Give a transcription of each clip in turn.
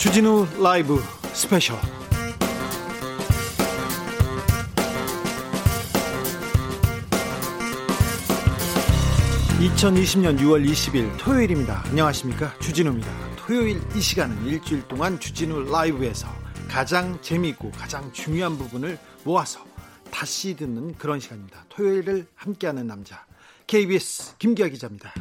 주진우 라이브 스페셜 2020년 6월 20일 토요일입니다. 안녕하십니까. 주진우입니다. 토요일 이 시간은 일주일 동안 주진우 라이브에서 가장 재미있고 가장 중요한 부분을 모아서 다시 듣는 그런 시간입니다. 토요일을 함께하는 남자 KBS 김기화 기자입니다.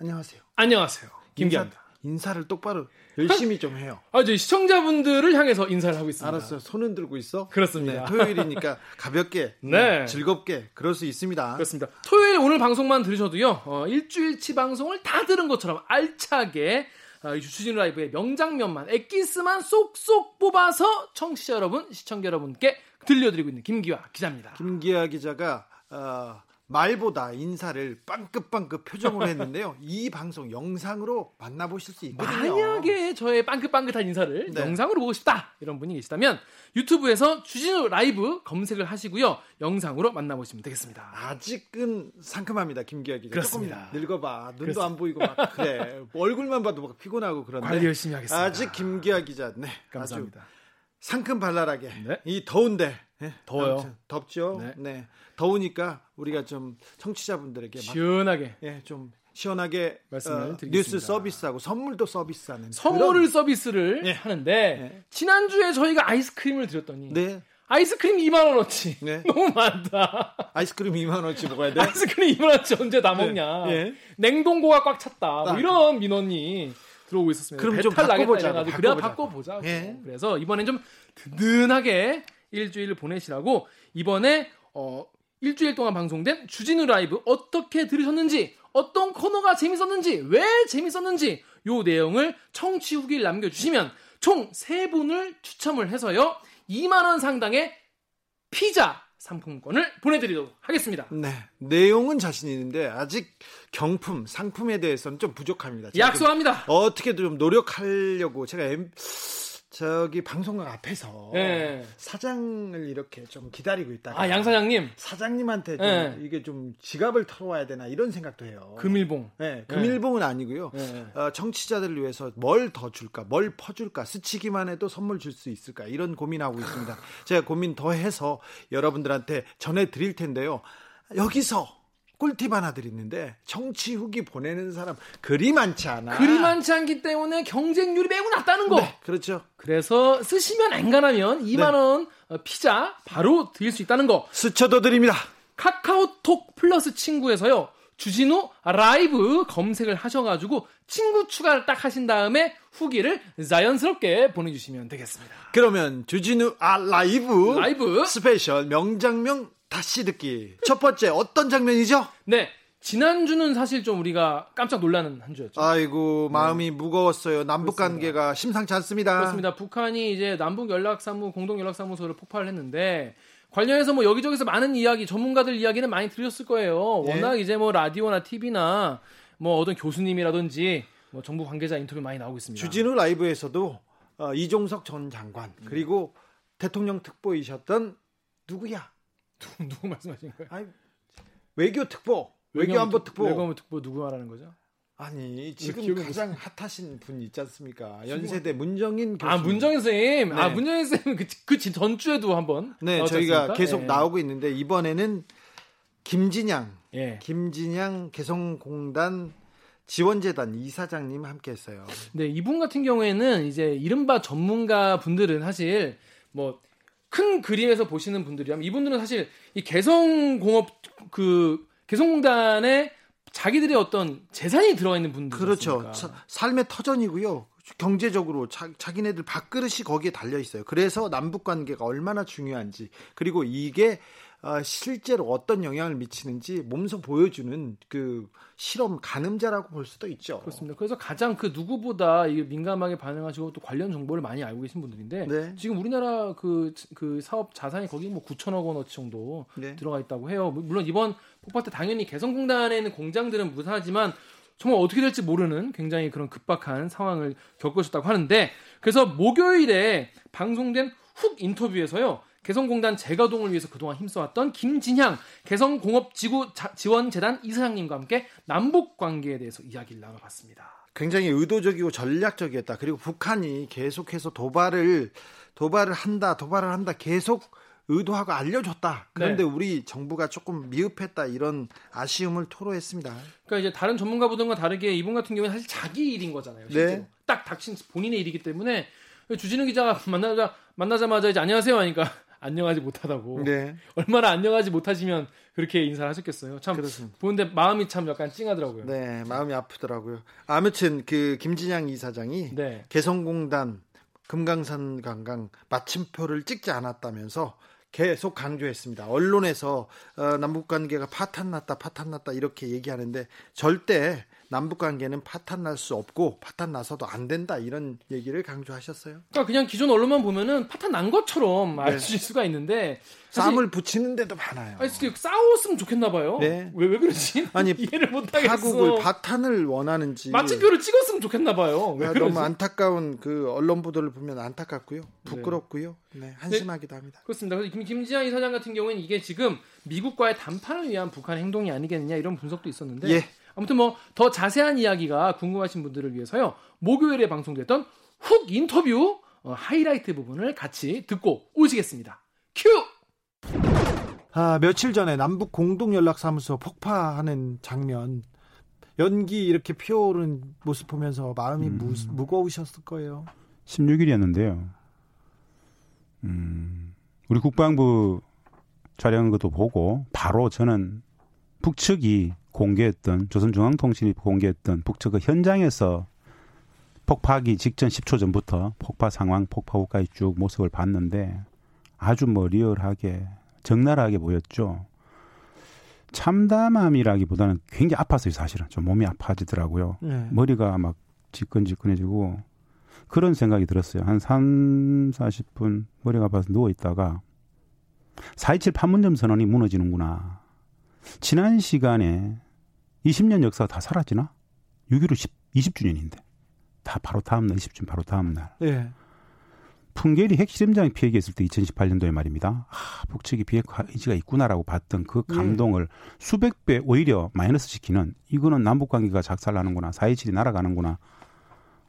안녕하세요. 안녕하세요. 김기아입니다. 인사, 를 똑바로 열심히 좀 해요. 아, 저 시청자분들을 향해서 인사를 하고 있습니다. 알았어요. 손은 들고 있어? 그렇습니다. 네, 토요일이니까 가볍게, 네. 즐겁게 그럴 수 있습니다. 그렇습니다. 토요일 오늘 방송만 들으셔도요, 어, 일주일치 방송을 다 들은 것처럼 알차게 어, 주진 라이브의 명장면만, 엑기스만 쏙쏙 뽑아서 청취자 여러분, 시청자 여러분께 들려드리고 있는 김기화 기자입니다. 김기아 기자가 어, 말보다 인사를 빵긋빵긋 표정으로 했는데요. 이 방송 영상으로 만나보실 수 있거든요. 만약에 저의 빵긋빵긋한 인사를 네. 영상으로 보고 싶다 이런 분이 계시다면 유튜브에서 주진우 라이브 검색을 하시고요 영상으로 만나보시면 되겠습니다. 아직은 상큼합니다, 김기아 기자. 그렇습니다. 조금 늙어봐. 눈도 그렇습니다. 안 보이고 막 그래. 뭐 얼굴만 봐도 막 피곤하고 그런데. 관리 열심히 하겠습니다. 아직 김기아 기자, 네. 감사합니다. 상큼 발랄하게. 네. 이 더운데. 네. 더워요. 덥죠. 네. 네. 더우니까 우리가 좀 청취자분들에게 막 시원하게 예, 좀 시원하게 말씀을 어, 드리겠습니다. 뉴스 서비스하고 선물도 서비스하는 선물을 그런- 서비스를 네. 하는데 네. 지난주에 저희가 아이스크림을 드렸더니 네. 아이스크림 2만 원어치 네. 너무 많다. 아이스크림 2만 원치 먹어야 돼. 아이스크림 2만 원어치 언제 다 먹냐. 네. 예. 냉동고가 꽉 찼다. 뭐 딱. 이런 민원이 들어오고 있었습니다. 그럼 좀 그래야 바꿔보자고. 바꿔보자고. 예. 그래서 이번엔 좀 든든하게 일주일을 보내시라고 이번에 어 일주일 동안 방송된 주진우 라이브 어떻게 들으셨는지 어떤 코너가 재밌었는지 왜 재밌었는지 요 내용을 청취 후기를 남겨주시면 총세 분을 추첨을 해서요 2만 원 상당의 피자 상품권을 보내드리도록 하겠습니다. 네. 내용은 자신 있는데 아직 경품, 상품에 대해서는 좀 부족합니다. 약속합니다. 어떻게든 좀 노력하려고 제가 엠- 저기 방송국 앞에서 네. 사장을 이렇게 좀 기다리고 있다가 아 양 사장님 사장님한테 좀 네. 이게 좀 지갑을 털어와야 되나 이런 생각도 해요. 금일봉. 네, 금일봉은 아니고요. 네. 어, 청취자들을 위해서 뭘 더 줄까, 뭘 퍼줄까, 스치기만 해도 선물 줄 수 있을까 이런 고민하고 있습니다. 제가 고민 더 해서 여러분들한테 전해 드릴 텐데요. 여기서 꿀팁 하나 드리는데 청취 후기 보내는 사람 그리 많지 않아. 그리 많지 않기 때문에 경쟁률이 매우 낮다는 거. 네, 그렇죠. 그래서 쓰시면 앵간하면 2만 원 어, 피자 바로 드릴 수 있다는 거. 스쳐도 드립니다. 카카오톡 플러스 친구에서요. 주진우 라이브 검색을 하셔가지고 친구 추가를 딱 하신 다음에 후기를 자연스럽게 보내주시면 되겠습니다. 그러면 주진우 아 라이브 라이브. 스페셜 명장면 다시 듣기 첫 번째 어떤 장면이죠? 네. 지난주는 사실 좀 우리가 깜짝 놀라는 한 주였죠. 아이고 마음이 무거웠어요. 남북 관계가 심상치 않습니다. 그렇습니다. 북한이 이제 남북 연락사무 공동 연락사무소를 폭파를 했는데 관련해서 뭐 여기저기서 많은 이야기 전문가들 이야기는 많이 들으셨을 거예요. 예. 워낙 이제 뭐 라디오나 TV나 뭐 어떤 교수님이라든지 뭐 정부 관계자 인터뷰 많이 나오고 있습니다. 주진우 라이브에서도 어, 이종석 전 장관 그리고 대통령 특보이셨던 누구야? 누구, 누구 말씀하시는 거예요? 아니, 외교 특보, 외교 안보 특보. 외교안보 특보 누구 말하는 거죠? 아니 지금 가장 핫하신 분 있지 않습니까? 연세대 문정인 교수. 아 문정인 선생님, 아 네. 문정인 선생님 그, 그 전주에도 한번 네, 저희가 않습니까? 계속 예. 나오고 있는데 이번에는 김진양, 예. 김진양 개성공단 지원재단 이사장님 함께했어요. 네, 이분 같은 경우에는 이제 이른바 전문가 분들은 사실 뭐 큰 그림에서 보시는 분들이라면 이분들은 사실 이 개성공업 그 개성공단에 자기들의 어떤 재산이 들어가 있는 분들 그렇죠. 사- 삶의 터전이고요. 경제적으로 자, 자기네들 밥그릇이 거기에 달려 있어요. 그래서 남북 관계가 얼마나 중요한지 그리고 이게 어, 실제로 어떤 영향을 미치는지 몸소 보여주는 그 실험 가늠자라고 볼 수도 있죠. 그렇습니다. 그래서 가장 그 누구보다 이 민감하게 반응하시고 또 관련 정보를 많이 알고 계신 분들인데 네. 지금 우리나라 그, 그 사업 자산이 거기 뭐 9천억 원어치 정도 네. 들어가 있다고 해요. 물론 이번 폭파 때 당연히 개성공단에 있는 공장들은 무사하지만 정말 어떻게 될지 모르는 굉장히 그런 급박한 상황을 겪으셨다고 하는데 그래서 목요일에 방송된 훅 인터뷰에서요. 개성공단 재가동을 위해서 그동안 힘써왔던 김진향 개성공업지구 자- 지원재단 이사장님과 함께 남북 관계에 대해서 이야기를 나눠봤습니다. 굉장히 의도적이고 전략적이었다. 그리고 북한이 계속해서 도발을 도발을 한다, 도발을 한다 계속 의도하고 알려줬다. 그런데 네. 우리 정부가 조금 미흡했다 이런 아쉬움을 토로했습니다. 그러니까 이제 다른 전문가분들과 다르게 이분 같은 경우는 사실 자기 일인 거잖아요. 네. 딱 닥친 본인의 일이기 때문에 주진우 기자가 만나자 만나자마자 이제 안녕하세요 하니까 안녕하지 못하다고. 네. 얼마나 안녕하지 못하시면 그렇게 인사를 하셨겠어요. 참 그렇습니다. 보는데 마음이 참 약간 찡하더라고요. 네, 마음이 아프더라고요. 아무튼 그 김진양 이사장이 네. 개성공단 금강산 관광 마침표를 찍지 않았다면서 계속 강조했습니다. 언론에서 어, 남북 관계가 파탄 났다, 파탄 났다 이렇게 얘기하는데 절대 남북 관계는 파탄 날 수 없고 파탄 나서도 안 된다 이런 얘기를 강조하셨어요. 그러니까 그냥 기존 언론만 보면은 파탄 난 것처럼 알수 네. 수가 있는데 싸움을 붙이는 데도 많아요. 아니, 싸웠으면 좋겠나 봐요. 네. 왜, 왜 그러지? 아니, 이해를 못 하겠어. 파국을 파탄을 원하는지. 마침표를 찍었으면 좋겠나 봐요. 왜 너무 안타까운 그 언론 보도를 보면 안타깝고요. 부끄럽고요. 네, 네 한심하기도 합니다. 그렇습니다. 그래서 김, 김지한 이사장 같은 경우에는 이게 지금 미국과의 담판을 위한 북한 행동이 아니겠느냐 이런 분석도 있었는데 예. 아무튼 뭐 더 자세한 이야기가 궁금하신 분들을 위해서요. 목요일에 방송됐던 훅 인터뷰 어, 하이라이트 부분을 같이 듣고 오시겠습니다. 큐! 아, 며칠 전에 남북 공동연락사무소 폭파하는 장면 연기 이렇게 피어오른 모습 보면서 마음이 음. 무, 무거우셨을 거예요. 16일이었는데요. 음, 우리 국방부 촬영한 것도 보고 바로 저는 북측이 공개했던 조선중앙통신이 공개했던 북측의 현장에서 폭파하기 직전 10초 전부터 폭파 상황, 폭파 후까지 쭉 모습을 봤는데 아주 뭐 리얼하게 적나라하게 보였죠. 참담함이라기보다는 굉장히 아팠어요, 사실은. 좀 몸이 아파지더라고요. 네. 머리가 막 지끈지끈해지고 그런 생각이 들었어요. 한 3, 40분 머리가 아파서 누워 있다가 4.27 판문점 선언이 무너지는구나. 지난 시간에 20년 역사가 다 사라지나? 6.15 10, 20주년인데. 다 바로 다음날, 20주년 바로 다음날. 네. 풍계리 핵실험장 피해가 있을 때 2018년도에 말입니다. 아, 북측이 비핵 의지가 있구나라고 봤던 그 예. 감동을 네. 수백 배 오히려 마이너스 시키는 이거는 남북 관계가 작살나는구나. 4.27이 날아가는구나.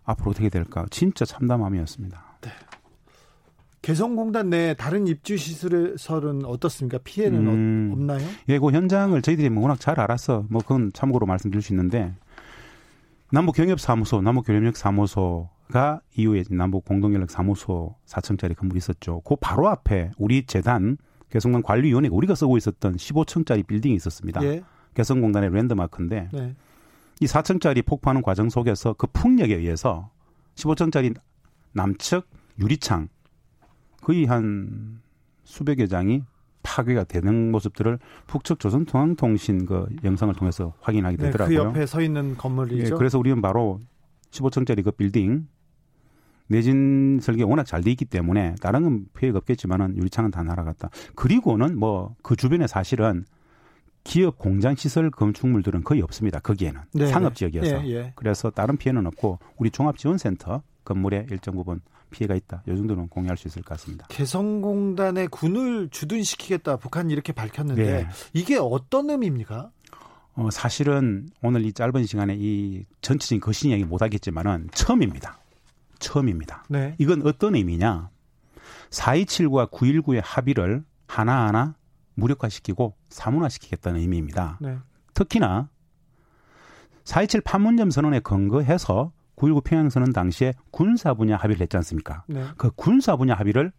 앞으로 어떻게 될까? 진짜 참담함이었습니다. 네. 개성공단 내 다른 입주 시설은 어떻습니까? 피해는 음, 없나요? 예, 그 현장을 저희들이 뭐 워낙 잘 알아서 뭐 그건 참고로 말씀드릴 수 있는데 남북 경협 사무소, 남북 교류협력 사무소 가 이후에 남북 공동연락 사무소 4층짜리 건물이 있었죠. 그 바로 앞에 우리 재단 개성공 관리위원회가 우리가 쓰고 있었던 15층짜리 빌딩이 있었습니다. 예. 개성공단의 랜드마크인데 네. 이 4층짜리 폭파하는 과정 속에서 그 풍력에 의해서 15층짜리 남측 유리창 거의 한 수백여 장이 파괴가 되는 모습들을 북측 조선통항통신 그 영상을 통해서 확인하게 되더라고요. 네, 그 옆에 서 있는 건물이죠. 예, 그래서 우리는 바로 15층짜리 그 빌딩 내진 설계가 워낙 잘 돼 있기 때문에 다른 건 피해가 없겠지만은 유리창은 다 날아갔다. 그리고는 뭐 그 주변에 사실은 기업 공장 시설 건축물들은 거의 없습니다. 거기에는 네, 상업 네. 지역이어서 예, 예. 그래서 다른 피해는 없고 우리 종합지원센터 건물에 일정 부분 피해가 있다. 이 정도는 공유할 수 있을 것 같습니다. 개성공단에 군을 주둔시키겠다. 북한이 이렇게 밝혔는데 네. 이게 어떤 의미입니까? 어, 사실은 오늘 이 짧은 시간에 이 전체적인 거신 이야기 못 하겠지만은 처음입니다. 처음입니다. 네. 이건 어떤 의미냐? 4.27과 9.19의 합의를 하나하나 무력화시키고 사문화시키겠다는 의미입니다. 네. 특히나 4.27 판문점 선언에 근거해서 9.19 평양선언 당시에 군사 분야 합의를 했지 않습니까? 네. 그 군사 분야 합의를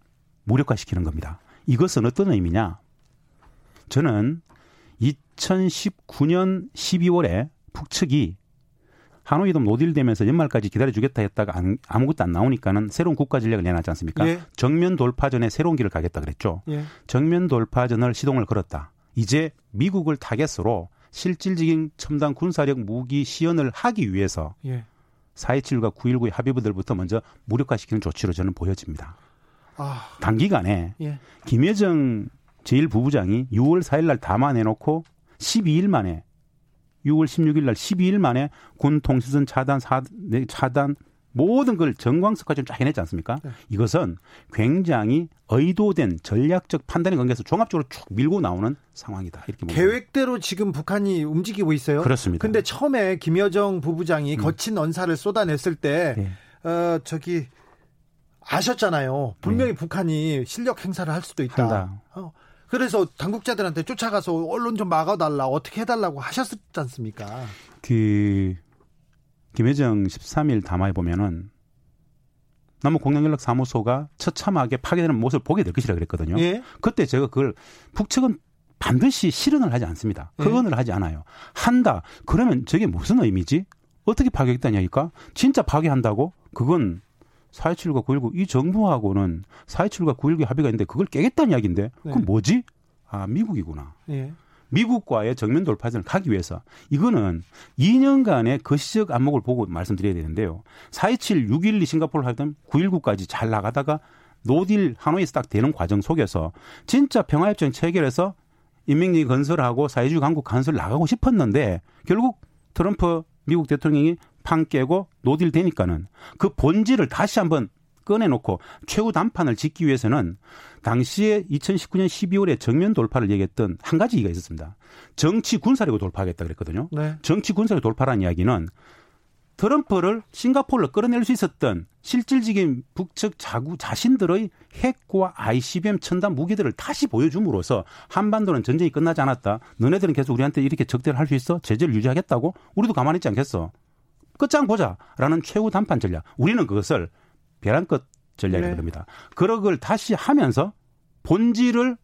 무력화시키는 겁니다. 이것은 어떤 의미냐? 저는 2019년 12월에 북측이 하노이도 노딜되면서 연말까지 기다려주겠다 했다가 안, 아무것도 안 나오니까는 새로운 국가 전략을 내놨지 않습니까? 예. 정면 돌파전에 새로운 길을 가겠다 그랬죠. 예. 정면 돌파전을 시동을 걸었다. 이제 미국을 타겟으로 실질적인 첨단 군사력 무기 시연을 하기 위해서 예. 4.27과 9.19의 합의부들부터 먼저 무력화시키는 조치로 저는 보여집니다. 아. 단기간에 예. 김여정 제1부부장이 6월 4일 날 담아내놓고 12일 만에 6월 16일 날 12일 만에 군 통신선 차단 사, 네, 차단 모든 걸 정광석까지 쫙 해냈지 않습니까? 네. 이것은 굉장히 의도된 전략적 판단의 관계에서 종합적으로 쭉 밀고 나오는 상황이다. 이렇게 계획대로 지금 북한이 움직이고 있어요. 그렇습니다. 근데 처음에 김여정 부부장이 음. 거친 언사를 쏟아냈을 때, 네. 어, 저기, 아셨잖아요. 분명히 네. 북한이 실력 행사를 할 수도 있다. 어, 그래서 당국자들한테 쫓아가서 언론 좀 막아달라, 어떻게 해달라고 하셨지 않습니까? 그, 김혜정 13일 담화에 보면은 남북공영연락 사무소가 처참하게 파괴되는 모습을 보게 될 것이라 그랬거든요. 예? 그때 제가 그걸 북측은 반드시 실현을 하지 않습니다. 그건을 예? 하지 않아요. 한다. 그러면 저게 무슨 의미지? 어떻게 파괴했다는 이야기일까? 진짜 파괴한다고? 그건 4.27과 9.19, 이 정부하고는 4.27과 9.19 합의가 있는데 그걸 깨겠다는 이야기인데, 그건 네. 뭐지? 아, 미국이구나. 예. 미국과의 정면 돌파전을 가기 위해서 이거는 2년간의 거시적 안목을 보고 말씀드려야 되는데요. 4.27, 6.12 싱가포르 하던 9.19까지 잘 나가다가 노딜 하노이에서 딱 되는 과정 속에서 진짜 평화협정 체결해서 인민이 건설하고 사회주의 강국 건설 나가고 싶었는데 결국 트럼프 미국 대통령이 판 깨고 no deal 되니까는 그 본질을 다시 한번 꺼내놓고 최후 담판을 짓기 위해서는 당시에 2019년 12월에 정면 돌파를 얘기했던 한 가지 이유가 있었습니다. 정치 군사력으로 돌파하겠다 그랬거든요. 네. 정치 군사력 돌파라는 이야기는 트럼프를 싱가포르로 끌어낼 수 있었던 실질적인 북측 자구 자신들의 핵과 ICBM 첨단 무기들을 다시 보여줌으로써 한반도는 전쟁이 끝나지 않았다. 너네들은 계속 우리한테 이렇게 적대를 할 수 있어? 제재를 유지하겠다고? 우리도 가만히 있지 않겠어? 끝장 보자라는 최후 단판 전략. 우리는 그것을 벼랑끝 전략이라고 네. 합니다. 그런 걸 다시 하면서 본질을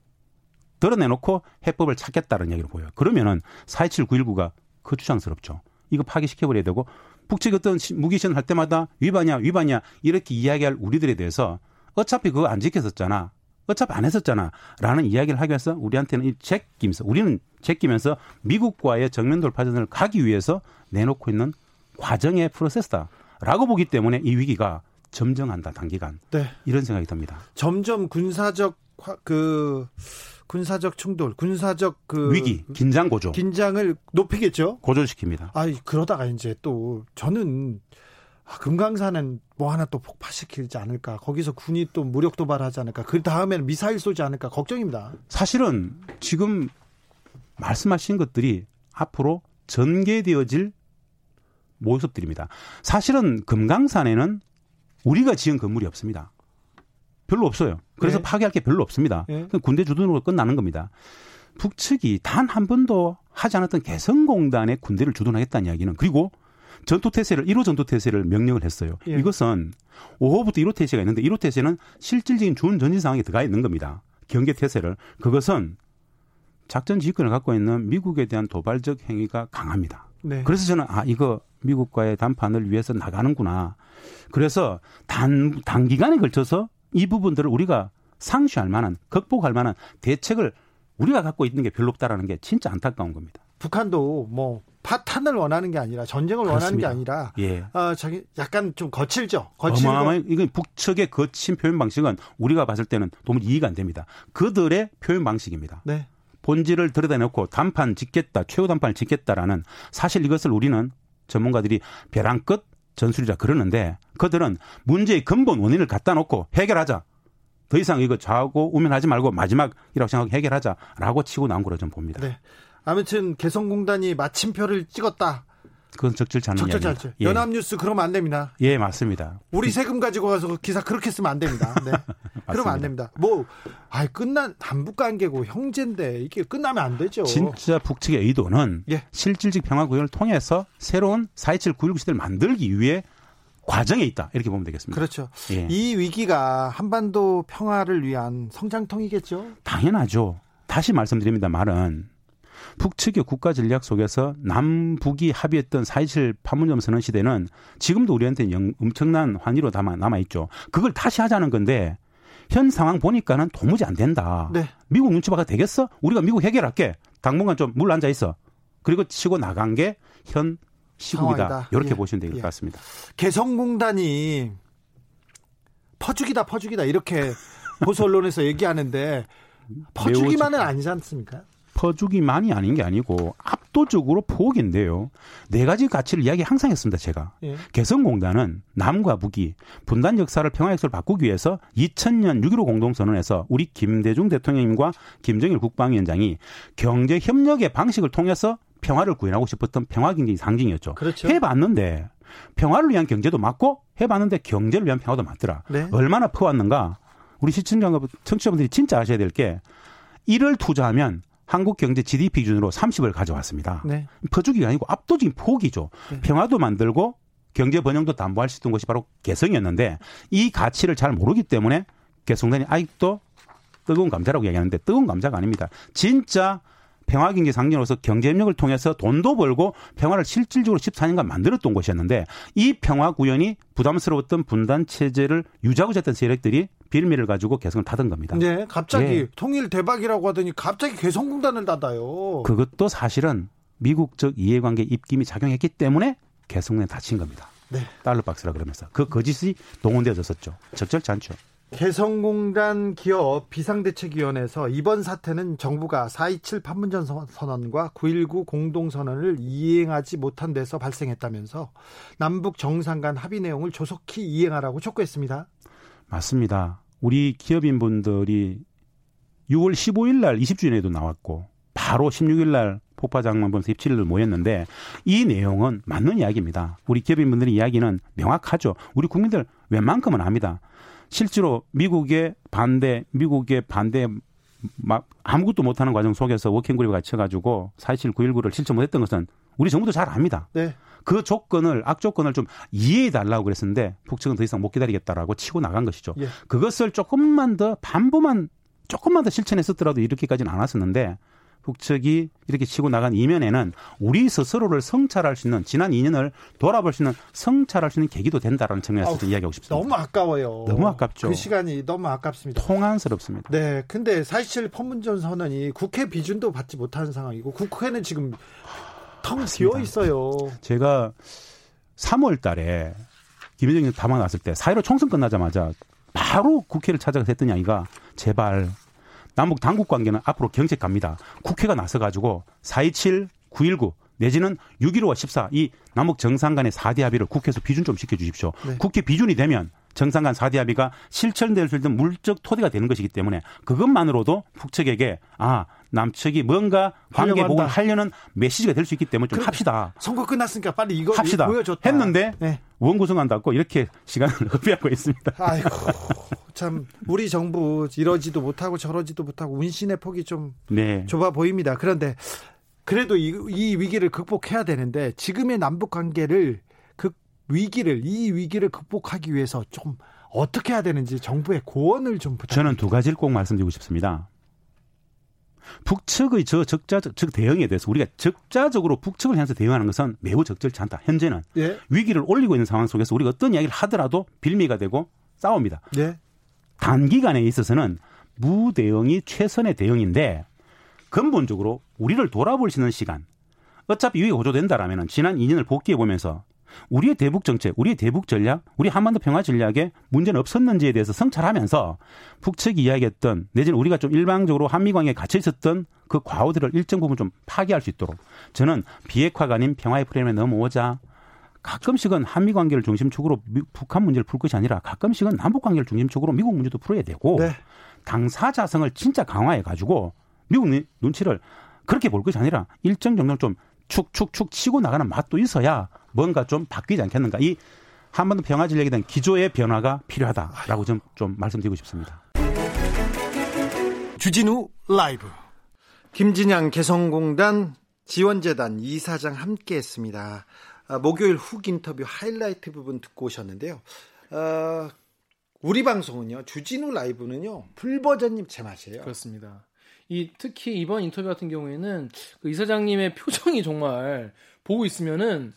드러내놓고 해법을 찾겠다는 얘기를 보여요. 그러면은 4.27, 9.19가 거추장스럽죠. 이거 파기시켜버려야 되고 북측 어떤 무기시전할 때마다 위반이야, 위반이야 이렇게 이야기할 우리들에 대해서 어차피 그거 안 지켰었잖아. 어차피 안 했었잖아. 라는 이야기를 하기 위해서 우리한테는 이 제끼면서 우리는 제끼면서 미국과의 정면 돌파전을 가기 위해서 내놓고 있는 과정의 프로세스다. 라고 보기 때문에 이 위기가 점정한다 단기간 네. 이런 생각이 듭니다. 점점 군사적 그 군사적 충돌, 군사적 그 위기, 긴장 고조, 긴장을 높이겠죠. 고조시킵니다. 아 그러다가 이제 또 저는 아, 금강산은 뭐 하나 또 폭파시키지 않을까. 거기서 군이 또 무력 도발하지 않을까. 그 다음에는 미사일 쏘지 않을까 걱정입니다. 사실은 지금 말씀하신 것들이 앞으로 전개되어질 모습들입니다. 사실은 금강산에는 우리가 지은 건물이 없습니다. 별로 없어요. 그래서 네. 파괴할 게 별로 없습니다. 네. 군대 주둔으로 끝나는 겁니다. 북측이 단 한 번도 하지 않았던 개성공단의 군대를 주둔하겠다는 이야기는 그리고 전투 태세를 1호 전투 태세를 명령을 했어요. 예. 이것은 5호부터 1호 태세가 있는데 1호 태세는 실질적인 준 전진 상황에 들어가 있는 겁니다. 경계 태세를 그것은 작전 지휘권을 갖고 있는 미국에 대한 도발적 행위가 강합니다. 네. 그래서 저는 아 이거 미국과의談판을 위해서 나가는구나. 그래서 단 단기간에 걸쳐서 이 부분들을 우리가 상쇄할 만한 극복할 만한 대책을 우리가 갖고 있는 게 별로 없다라는 게 진짜 안타까운 겁니다. 북한도 뭐 파탄을 원하는 게 아니라 전쟁을 그렇습니다. 원하는 게 아니라 예. 어, 저기 약간 좀 거칠죠. 거칠고 이건 북측의 거친 표현 방식은 우리가 봤을 때는 도무지 이해가 안 됩니다. 그들의 표현 방식입니다. 네. 본질을 들여다놓고 단판 짓겠다, 최후 단판을 짓겠다라는 사실 이것을 우리는 전문가들이 벼랑 끝 전술이라 그러는데 그들은 문제의 근본 원인을 갖다 놓고 해결하자. 더 이상 이거 좌우고 우면하지 말고 마지막이라고 생각하고 해결하자라고 치고 나온 거로 좀 봅니다. 네. 아무튼 개성공단이 마침표를 찍었다. 그건 적절치 않은 적절치 않죠. 예. 연합뉴스 그러면 안 됩니다. 예, 맞습니다. 우리 세금 가지고 가서 기사 그렇게 쓰면 안 됩니다. 네. 그러면 안 됩니다. 뭐, 아, 끝난 남북 관계고 형제인데 이게 끝나면 안 되죠. 진짜 북측의 의도는 예. 실질적 평화 구현을 통해서 새로운 4.27 9.19 시대를 만들기 위해 과정에 있다 이렇게 보면 되겠습니다. 그렇죠. 예. 이 위기가 한반도 평화를 위한 성장통이겠죠. 당연하죠. 다시 말씀드립니다. 말은 북측의 국가 전략 속에서 남북이 합의했던 4.27 판문점 선언 시대는 지금도 우리한테 영, 엄청난 환희로 남아 있죠. 그걸 다시 하자는 건데 현 상황 보니까는 도무지 안 된다. 네. 미국 눈치 봐가 되겠어? 우리가 미국 해결할게. 당분간 좀 물 앉아 있어. 그리고 치고 나간 게 현 시국이다. 상황이다. 이렇게 예. 보시면 될 것 같습니다. 개성공단이 퍼주기다 퍼주기다 이렇게 보수 언론에서 얘기하는데 퍼주기만은 아니지 않습니까? 퍼주기만이 아닌 게 아니고 압도적으로 포기인데요. 네 가지 가치를 이야기 항상 했습니다. 제가 예. 개성공단은 남과 북이 분단 역사를 평화 역사를 바꾸기 위해서 2000년 6.15 공동선언에서 우리 김대중 대통령님과 김정일 국방위원장이 경제 협력의 방식을 통해서 평화를 구현하고 싶었던 평화 경제 상징이었죠. 그렇죠. 해봤는데 평화를 위한 경제도 맞고 해봤는데 경제를 위한 평화도 맞더라. 네. 얼마나 퍼왔는가. 우리 시청자 청취자분들이 진짜 아셔야 될 게 이를 투자하면 한국 경제 GDP 기준으로 30을 가져왔습니다. 네. 퍼주기가 아니고 압도적인 포기죠. 네. 평화도 만들고 경제 번영도 담보할 수 있던 것이 바로 개성이었는데 이 가치를 잘 모르기 때문에 개성단이 아직도 뜨거운 감자라고 얘기하는데 뜨거운 감자가 아닙니다. 진짜 평화경제 상징으로서 경제협력을 통해서 돈도 벌고 평화를 실질적으로 14년간 만들었던 곳이었는데 이 평화 구현이 부담스러웠던 분단 체제를 유지하고자 했던 세력들이 빌미를 가지고 개성을 타던 겁니다. 네, 갑자기 네. 통일 대박이라고 하더니 갑자기 개성공단을 닫아요. 그것도 사실은 미국적 이해관계 입김이 작용했기 때문에 개성공단에 닫힌 겁니다. 네. 달러 박스라 그러면서 그 거짓이 동원되어졌었죠. 적절치 않죠. 개성공단 기업 비상대책위원회에서 이번 사태는 정부가 4.27 판문점 선언과 9.19 공동선언을 이행하지 못한 데서 발생했다면서 남북 정상 간 합의 내용을 조속히 이행하라고 촉구했습니다. 맞습니다. 우리 기업인분들이 6월 15일 날 20주년에도 나왔고 바로 16일 날 폭파장만보면서 17일 모였는데 이 내용은 맞는 이야기입니다. 우리 기업인분들의 이야기는 명확하죠. 우리 국민들 웬만큼은 압니다. 실제로 미국의 반대, 미국의 반대 막 아무것도 못하는 과정 속에서 워킹그룹에 갇혀가지고 4.27 9.19를 실천 못했던 것은 우리 정부도 잘 압니다. 네. 그 조건을 악조건을 좀 이해해 달라고 그랬었는데 북측은 더 이상 못 기다리겠다라고 치고 나간 것이죠. 예. 그것을 조금만 더 반부만 조금만 더 실천했었더라도 이렇게까지는 않았었는데 북측이 이렇게 치고 나간 이면에는 우리 스스로를 성찰할 수 있는 지난 2년을 돌아볼 수 있는 성찰할 수 있는 계기도 된다라는 측면에서 도 이야기하고 싶습니다. 너무 아까워요. 너무 아깝죠. 그 시간이 너무 아깝습니다. 통한스럽습니다. 네. 근데 사실 판문점 선언이 국회 비준도 받지 못하는 상황이고 국회는 지금 텅 비어 있어요. 제가 3월 달에 김희정이 담아 놨을 때 사회로 총선 끝나자마자 바로 국회를 찾아가서 했더니 아이가 제발 남북 당국 관계는 앞으로 경색 갑니다. 국회가 나서 가지고 4.27, 9.19 내지는 6.15와 14 이 남북 정상 간의 4대 합의를 국회에서 비준 좀 시켜 주십시오. 네. 국회 비준이 되면 정상 간 4대 합의가 실천될 수 있는 물적 토대가 되는 것이기 때문에 그것만으로도 북측에게 아 남측이 뭔가 관계 복원을 하려는 메시지가 될 수 있기 때문에 좀 합시다. 선거 끝났으니까 빨리 이거 합시다. 보여줬다. 했는데 네. 원구성한다고 이렇게 시간을 흡비하고 있습니다. 아이고 참 우리 정부 이러지도 못하고 저러지도 못하고 운신의 폭이 좀 네. 좁아 보입니다. 그런데 그래도 이, 이 위기를 극복해야 되는데 지금의 남북 관계를 그 위기를 이 위기를 극복하기 위해서 좀 어떻게 해야 되는지 정부의 고언을 좀 부탁드립니다. 저는 두 가지를 꼭 말씀드리고 싶습니다. 북측의 저 적자적 즉 대응에 대해서 우리가 적자적으로 북측을 향해서 대응하는 것은 매우 적절치 않다. 현재는 예. 위기를 올리고 있는 상황 속에서 우리가 어떤 이야기를 하더라도 빌미가 되고 싸웁니다. 예. 단기간에 있어서는 무대응이 최선의 대응인데 근본적으로 우리를 돌아볼 수 있는 시간 어차피 위기가 고조된다라면 지난 2년을 복귀해 보면서 우리의 대북 정책, 우리의 대북 전략, 우리 한반도 평화 전략에 문제는 없었는지에 대해서 성찰하면서 북측이 이야기했던 내지는 우리가 좀 일방적으로 한미 관계에 갇혀 있었던 그 과오들을 일정 부분 좀 파괴할 수 있도록 저는 비핵화가 아닌 평화의 프레임에 넘어오자 가끔씩은 한미 관계를 중심축으로 북한 문제를 풀 것이 아니라 가끔씩은 남북 관계를 중심축으로 미국 문제도 풀어야 되고 네. 당사자성을 진짜 강화해 가지고 미국 눈치를 그렇게 볼 것이 아니라 일정 정도 좀 축축축 치고 나가는 맛도 있어야 뭔가 좀 바뀌지 않겠는가. 이 한반도 평화 전략에 대한 기조의 변화가 필요하다라고 좀, 좀 말씀드리고 싶습니다. 주진우 라이브. 김진양 개성공단 지원재단 이사장 함께 했습니다. 아, 목요일 훅 인터뷰 하이라이트 부분 듣고 오셨는데요. 어, 우리 방송은요, 주진우 라이브는요, 풀버전님 제맛이에요. 그렇습니다. 이 특히 이번 인터뷰 같은 경우에는 그 이사장님의 표정이 정말 보고 있으면은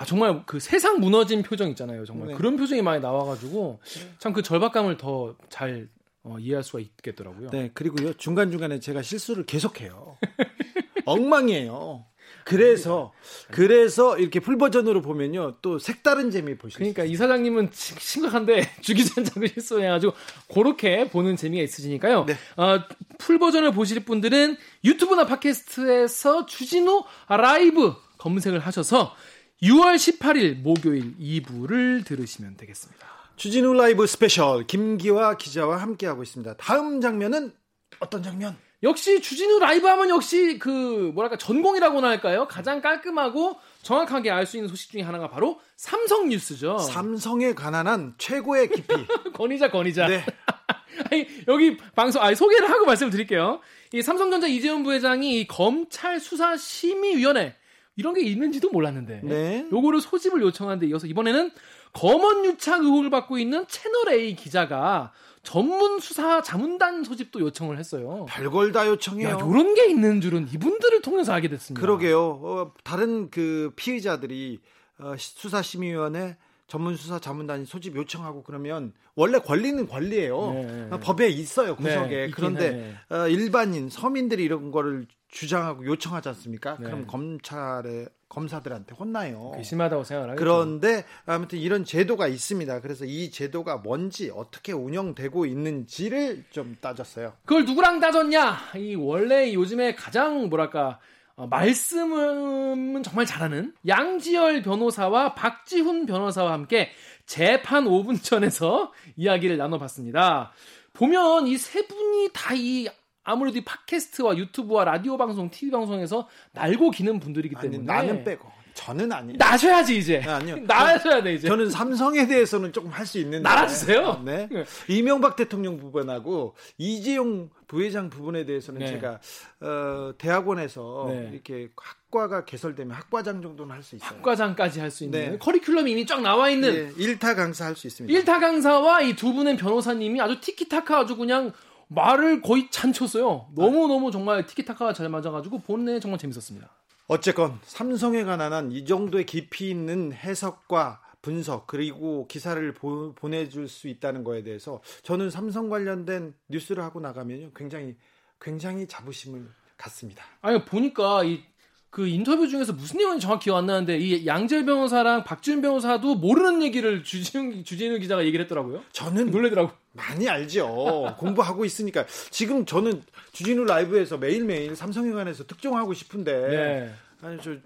아 정말 그 세상 무너진 표정 있잖아요. 정말 네. 그런 표정이 많이 나와가지고 참 그 절박감을 더잘 어, 이해할 수가 있겠더라고요. 네, 그리고요 중간 중간에 제가 실수를 계속해요. 엉망이에요. 그래서 그래서 이렇게 full 버전으로 보면요 또 색다른 재미 보실 그러니까 이 사장님은 심각한데 주 기자 작은 실수해가지고 그렇게 보는 재미가 있으시니까요. 네. 어, full 버전을 보실 분들은 유튜브나 팟캐스트에서 주진우 라이브 검색을 하셔서 6월 18일 목요일 2부를 들으시면 되겠습니다. 주진우 라이브 스페셜 김기화 기자와 함께하고 있습니다. 다음 장면은 어떤 장면? 역시 주진우 라이브 하면 역시 그 뭐랄까 전공이라고나 할까요? 가장 깔끔하고 정확하게 알 수 있는 소식 중에 하나가 바로 삼성 뉴스죠. 삼성에 관한 한 최고의 깊이. 권위자 권위자. 네. 아니, 여기 방송 아니 소개를 하고 말씀을 드릴게요. 이 삼성전자 이재용 부회장이 검찰 수사 심의위원회 이런 게 있는지도 몰랐는데 네. 요거를 소집을 요청한 데 이어서 이번에는 검언 유착 의혹을 받고 있는 채널 A 기자가 전문 수사 자문단 소집도 요청을 했어요. 별걸 다 요청해요. 야, 이런 게 있는 줄은 이분들을 통해서 알게 됐습니다. 그러게요. 어, 다른 그 피의자들이 어, 수사심의위원회 전문 수사 자문단이 소집 요청하고 그러면 원래 권리는 권리예요. 네. 어, 법에 있어요 구석에. 네, 그런데 어, 일반인 서민들이 이런 거를 주장하고 요청하지 않습니까? 네. 그럼 검찰에 검사들한테 혼나요. 심하다고 생각을 하죠. 그런데 아무튼 이런 제도가 있습니다. 그래서 이 제도가 뭔지 어떻게 운영되고 있는지를 좀 따졌어요. 그걸 누구랑 따졌냐? 이 원래 요즘에 가장 뭐랄까 어, 말씀은 정말 잘하는 양지열 변호사와 박지훈 변호사와 함께 재판 5분 전에서 이야기를 나눠봤습니다. 보면 이 세 분이 다 이 아무래도 이 팟캐스트와 유튜브와 라디오 방송, TV 방송에서 날고 기는 분들이기 때문에 아니, 나는 빼고 저는 아니에요. 나셔야지 이제. 네, 아니요. 나셔야 돼 이제. 저는 삼성에 대해서는 조금 할 수 있는데. 나라주세요. 네. 네. 이명박 대통령 부분하고 이재용 부회장 부분에 대해서는 네. 제가 어, 대학원에서 네. 이렇게 학과가 개설되면 학과장 정도는 할 수 있어요. 학과장까지 할 수 있는 네. 커리큘럼이 이미 쫙 나와 있는 네. 일타 강사 할 수 있습니다. 일타 강사와 이 두 분의 변호사님이 아주 티키타카 아주 그냥 말을 거의 잔쳤어요. 너무 너무 정말 티키타카가 잘 맞아가지고 본내 정말 재밌었습니다. 어쨌건 삼성에 관한 한 이 정도의 깊이 있는 해석과 분석 그리고 기사를 보, 보내줄 수 있다는 거에 대해서 저는 삼성 관련된 뉴스를 하고 나가면요 굉장히 굉장히 자부심을 갖습니다. 아니 보니까 이 그 인터뷰 중에서 무슨 내용이 정확히 기억 안 나는데 이 양재 변호사랑 박지훈 변호사도 모르는 얘기를 주진우, 주진우 기자가 얘기를 했더라고요. 저는 놀래더라고. 많이 알죠. 공부하고 있으니까 지금 저는 주진우 라이브에서 매일 매일 삼성에 관해서 특종하고 싶은데 네. 아니 저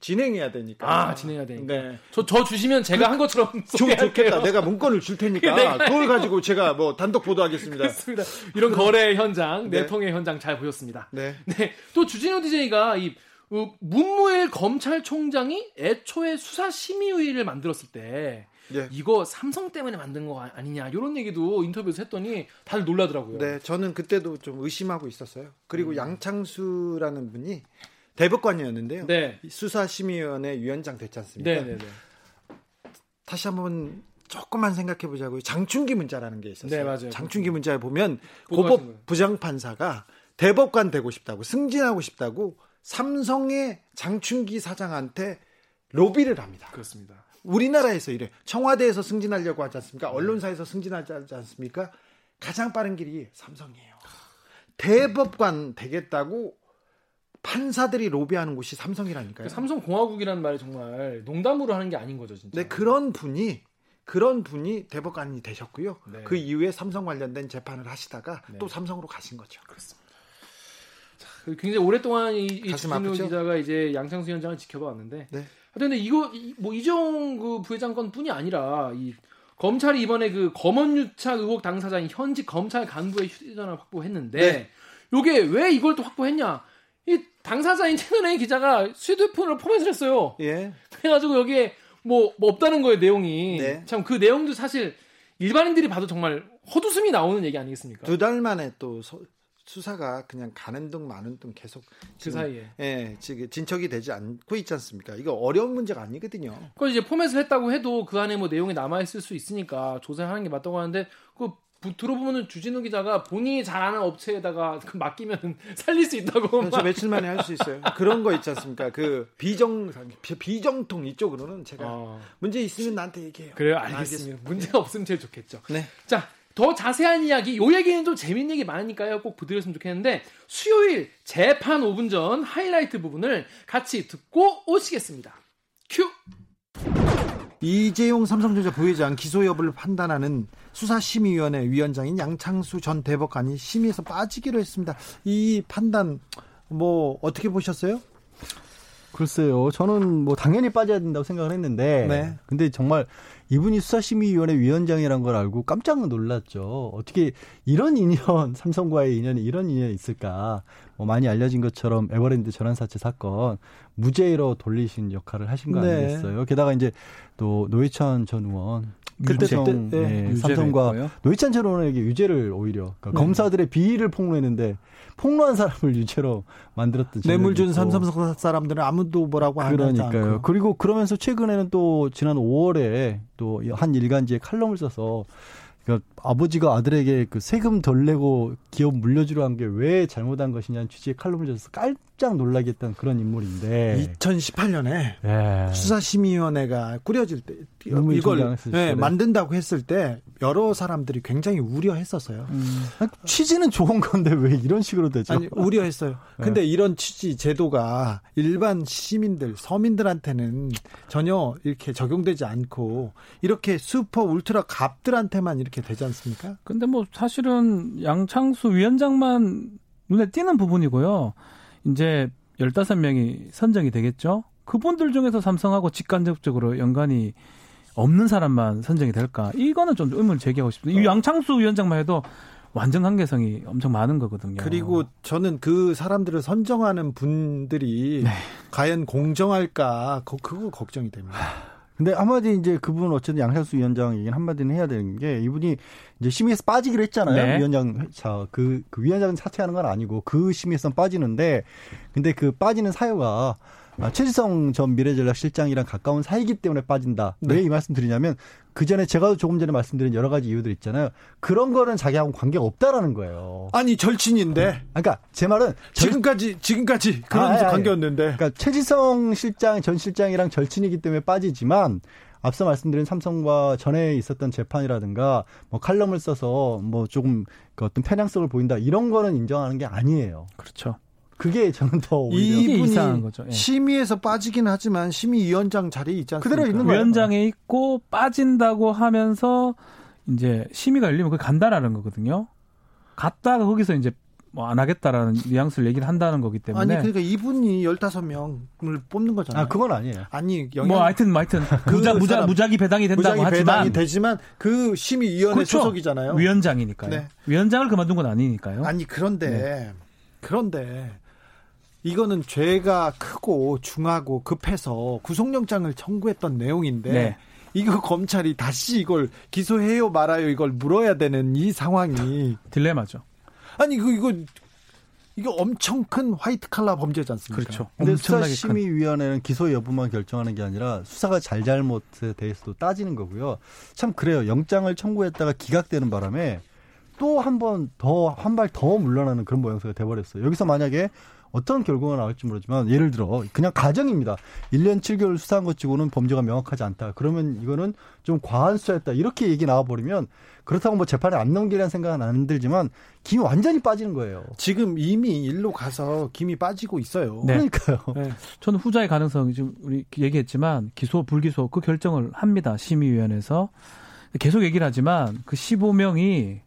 진행해야 되니까. 아, 진행해야 되니까. 네. 저, 저 주시면 제가 한 것처럼 좀 좋겠다. 내가 문건을 줄 테니까 그걸 가지고 제가 뭐 단독 보도하겠습니다. 그렇습니다. 이런 거래 현장, 네. 내통의 현장 잘 보였습니다. 네. 네. 또 주진우 DJ가 이그 문무일 검찰총장이 애초에 수사심의위를 만들었을 때 예. 이거 삼성 때문에 만든 거 아니냐 이런 얘기도 인터뷰에서 했더니 다들 놀라더라고요. 네, 저는 그때도 좀 의심하고 있었어요. 그리고 음. 양창수라는 분이 대법관이었는데요. 네. 수사심의위원회 위원장 됐지 않습니까? 네, 네, 네. 다시 한번 조금만 생각해 보자고요. 장충기 문자라는 게 있었어요. 네, 맞아요. 장충기 문자에 보면 고법 부장판사가 대법관 되고 싶다고 승진하고 싶다고 삼성의 장충기 사장한테 로비를 합니다. 그렇습니다. 우리나라에서 이래 청와대에서 승진하려고 하지 않습니까? 네. 언론사에서 승진하지 않습니까? 가장 빠른 길이 삼성이에요. 대법관 되겠다고 판사들이 로비하는 곳이 삼성이라니까요. 삼성 공화국이라는 말이 정말 농담으로 하는 게 아닌 거죠, 진짜. 네, 그런 분이 그런 분이 대법관이 되셨고요. 네. 그 이후에 삼성 관련된 재판을 하시다가 네. 또 삼성으로 가신 거죠. 그렇습니다. 그 굉장히 오랫동안 이, 이 주진우 기자가 이제 양창수 현장을 지켜봐 왔는데. 네. 근데 이거 뭐 이종 그 부회장 건뿐이 아니라 이 검찰이 이번에 그 검언유착 의혹 당사자인 현직 검찰 간부의 휴대전화를 확보했는데 네. 요게 왜 이걸 또 확보했냐? 이 당사자인 채널A 기자가 휴대폰을 포맷을 했어요. 예. 그래가지고 여기에 뭐, 뭐 없다는 거예요 내용이. 네. 참 그 내용도 사실 일반인들이 봐도 정말 헛웃음이 나오는 얘기 아니겠습니까? 두 달 만에 또 서, 수사가 그냥 가는 둥 마는 둥 계속 그 사이에 예 지금 진척이 되지 않고 있지 않습니까? 이거 어려운 문제가 아니거든요. 그 이제 포맷을 했다고 해도 그 안에 뭐 내용이 남아 있을 수 있으니까 조사하는 게 맞다고 하는데 그 들어보면은 주진우 기자가 본인이 잘 아는 업체에다가 그 맡기면 살릴 수 있다고. 그렇죠. 며칠 만에 할 수 있어요. 그런 거 있지 않습니까? 그 비정 비정통 이쪽으로는 제가 어... 문제 있으면 나한테 얘기해요. 그래요, 알겠습니다. 알겠습니다. 문제가 없으면 제일 좋겠죠. 네. 자, 더 자세한 이야기, 요 얘기는 좀 재밌는 얘기 많으니까요. 꼭 부드렸으면 좋겠는데 수요일 재판 5분 전 하이라이트 부분을 같이 듣고 오시겠습니다. 큐. 이재용 삼성전자 부회장 기소 여부를 판단하는 수사심의위원회 위원장인 양창수 전 대법관이 심의에서 빠지기로 했습니다. 이 판단 뭐 어떻게 보셨어요? 글쎄요. 저는 뭐 당연히 빠져야 된다고 생각을 했는데 네. 근데 정말 이분이 수사심의위원회 위원장이란 걸 알고 깜짝 놀랐죠. 어떻게 이런 인연, 삼성과의 인연이 이런 인연이 있을까. 뭐 많이 알려진 것처럼 에버랜드 전환사채 사건 무죄로 돌리신 역할을 하신 거 네. 아니겠어요. 게다가 이제 또 노회찬 전 의원 그때 네. 네. 삼성과 노회찬 전 의원에게 유죄를 오히려 그러니까 네. 검사들의 비위를 폭로했는데 폭로한 사람을 유죄로 만들었던 뇌물 준 삼성 사람들은 아무도 뭐라고 하지 그러니까요. 그리고 그러면서 최근에는 또 지난 5월에 또 한 일간지에 칼럼을 써서 그러니까 아버지가 아들에게 그 세금 덜 내고 기업 물려주려 한 게 왜 잘못한 것이냐는 취지의 칼럼을 써서 깜짝 놀라게 했던 그런 인물인데 2018년에 예. 수사심의위원회가 꾸려질 때 이걸 네, 만든다고 했을 때 여러 사람들이 굉장히 우려했었어요. 음. 취지는 좋은 건데 왜 이런 식으로 되죠? 아니, 우려했어요. 네. 근데 네. 이런 취지 제도가 일반 시민들, 서민들한테는 전혀 이렇게 적용되지 않고 이렇게 슈퍼 울트라 갑들한테만 이렇게 되지 않습니까? 근데 뭐 사실은 양창수 위원장만 눈에 띄는 부분이고요. 이제 15명이 선정이 되겠죠? 그분들 중에서 삼성하고 직간접적으로 연관이 없는 사람만 선정이 될까? 이거는 좀 의문을 제기하고 싶습니다. 이 어. 양창수 위원장만 해도 완전 관계성이 엄청 많은 거거든요. 그리고 저는 그 사람들을 선정하는 분들이 네. 과연 공정할까? 그거 걱정이 됩니다. 근데 한마디 이제 그분 어쨌든 양상수 위원장 얘기는 한마디는 해야 되는 게 이분이 이제 심의에서 빠지기로 했잖아요. 네. 위원장 자, 그, 그 위원장은 사퇴하는 건 아니고 그 심의에서 빠지는데 근데 그 빠지는 사유가 아, 최지성 전 미래전략실장이랑 가까운 사이기 때문에 빠진다. 네. 왜이 말씀 드리냐면 그 전에 제가 조금 전에 말씀드린 여러 가지 이유들 있잖아요. 그런 거는 자기하고 관계가 없다라는 거예요. 아니 절친인데. 그러니까 제 말은 지금까지 지금까지 그런 아, 관계였는데. 그러니까 최지성 실장 전 실장이랑 절친이기 때문에 빠지지만 앞서 말씀드린 삼성과 전에 있었던 재판이라든가 뭐 칼럼을 써서 뭐 조금 그 어떤 편향성을 보인다 이런 거는 인정하는 게 아니에요. 그렇죠. 그게 저는 더 오히려 이분이 이상한 거죠. 예. 심의에서 빠지긴 하지만 심의위원장 자리에 있지 않습니까? 그대로 있는 거예요. 위원장에 있고 빠진다고 하면서 이제 심의가 열리면 그 간다라는 거거든요. 갔다가 거기서 이제 뭐 안 하겠다라는 뉘앙스를 얘기를 한다는 거기 때문에 아니 그러니까 이분이 15명을 뽑는 거잖아요. 아, 그건 아니에요. 아니, 영향... 뭐 하여튼 뭐 하여튼 그 무자, 무자, 무작위 배당이 된다고 무작위 하지만 배당이 되지만 그 심의 위원회 그렇죠. 소속이잖아요. 위원장이니까요. 네. 위원장을 그만둔 건 아니니까요. 아니 그런데 네. 그런데 이거는 죄가 크고 중하고 급해서 구속영장을 청구했던 내용인데 네. 이거 검찰이 다시 이걸 기소해요 말아요 이걸 물어야 되는 이 상황이 딜레마죠. 아니 이거 이거 이거 엄청 큰 화이트 칼라 범죄지 않습니까? 그렇죠. 근데 수사심의위원회는 기소 여부만 결정하는 게 아니라 수사가 잘잘못에 대해서도 따지는 거고요. 참 그래요. 영장을 청구했다가 기각되는 바람에 또 한 번 더 한 발 더 물러나는 그런 모양새가 돼버렸어요. 여기서 만약에 어떤 결과가 나올지 모르지만 예를 들어 그냥 가정입니다. 1년 7개월 수사한 것 치고는 범죄가 명확하지 않다. 그러면 이거는 좀 과한 수사였다. 이렇게 얘기 나와버리면 그렇다고 뭐 재판에 안 넘기라는 생각은 안 들지만 김이 완전히 빠지는 거예요. 지금 이미 일로 가서 김이 빠지고 있어요. 네. 그러니까요. 네. 저는 후자의 가능성 지금 우리 얘기했지만 기소 불기소 그 결정을 합니다. 심의위원회에서 계속 얘기를 하지만 그 15명이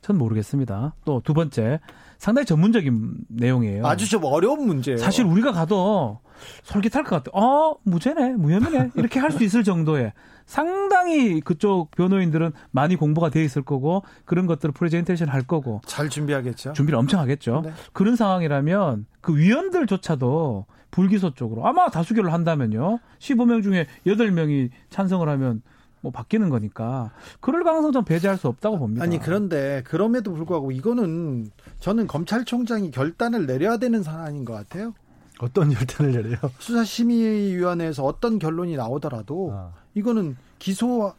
전 모르겠습니다. 또 두 번째 상당히 전문적인 내용이에요. 아주 좀 어려운 문제예요. 사실 우리가 가도 솔깃할 것 같아요. 어, 무죄네, 무혐의네. 이렇게 할 수 있을 정도의 상당히 그쪽 변호인들은 많이 공부가 돼 있을 거고 그런 것들을 프레젠테이션 할 거고 잘 준비하겠죠. 준비를 엄청 하겠죠. 네. 그런 상황이라면 그 위원들조차도 불기소 쪽으로 아마 다수결을 한다면요. 15명 중에 8명이 찬성을 하면 뭐 바뀌는 거니까 그럴 가능성 좀 배제할 수 없다고 봅니다. 아니 그런데 그럼에도 불구하고 이거는 저는 검찰총장이 결단을 내려야 되는 사안인 것 같아요. 어떤 결단을 내려요? 수사심의위원회에서 어떤 결론이 나오더라도 아. 이거는 기소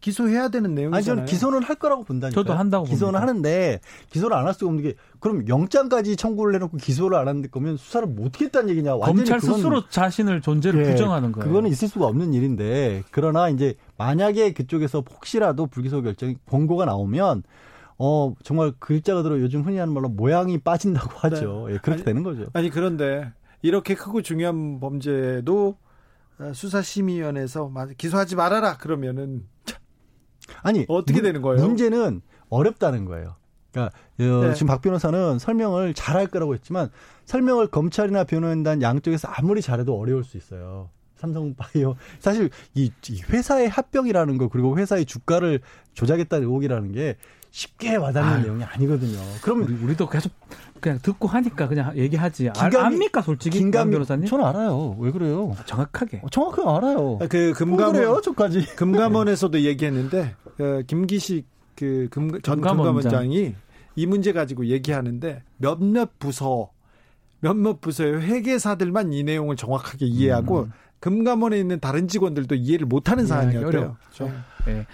기소해야 되는 내용이잖아요. 아니 저는 기소는 할 거라고 본다니까. 저도 한다고 기소는 봅니다. 하는데 기소를 안 할 수가 없는 게 그럼 영장까지 청구를 해놓고 기소를 안 하는 거면 수사를 못 하겠다는 얘기냐? 검찰 스스로 자신을 존재를 예, 부정하는 거예요. 그거는 있을 수가 없는 일인데 그러나 이제 만약에 그쪽에서 혹시라도 불기소 결정 권고가 나오면 어 정말 글자 그대로 요즘 흔히 하는 말로 모양이 빠진다고 하죠. 네. 예, 그렇게 아니, 되는 거죠. 아니 그런데 이렇게 크고 중요한 범죄도 어, 수사심의위원회에서 기소하지 말아라 그러면은 아니 어떻게 되는 거예요? 문제는 어렵다는 거예요. 그러니까 어, 네. 지금 박 변호사는 설명을 잘할 거라고 했지만 설명을 검찰이나 변호인단 양쪽에서 아무리 잘해도 어려울 수 있어요. 삼성바이오 사실 이, 이 회사의 합병이라는 거 그리고 회사의 주가를 조작했다는 의혹이라는 게 쉽게 와닿는 아유. 내용이 아니거든요. 그러면 우리, 도 계속 그냥 듣고 하니까 그냥 얘기하지. 김감이, 압니까 솔직히 김감 변호사님? 저는 알아요. 왜 그래요? 정확하게. 어, 정확하게 알아요. 그 금감원 그래요, 저까지. 금감원에서도 얘기했는데 그 김기식 그전 금감원장 이 이 문제 가지고 얘기하는데 몇몇 부서 몇몇 부서의 회계사들만 이 내용을 정확하게 이해하고 음. 금감원에 있는 다른 직원들도 이해를 못하는 네, 사안이었대요. 그렇죠. 네.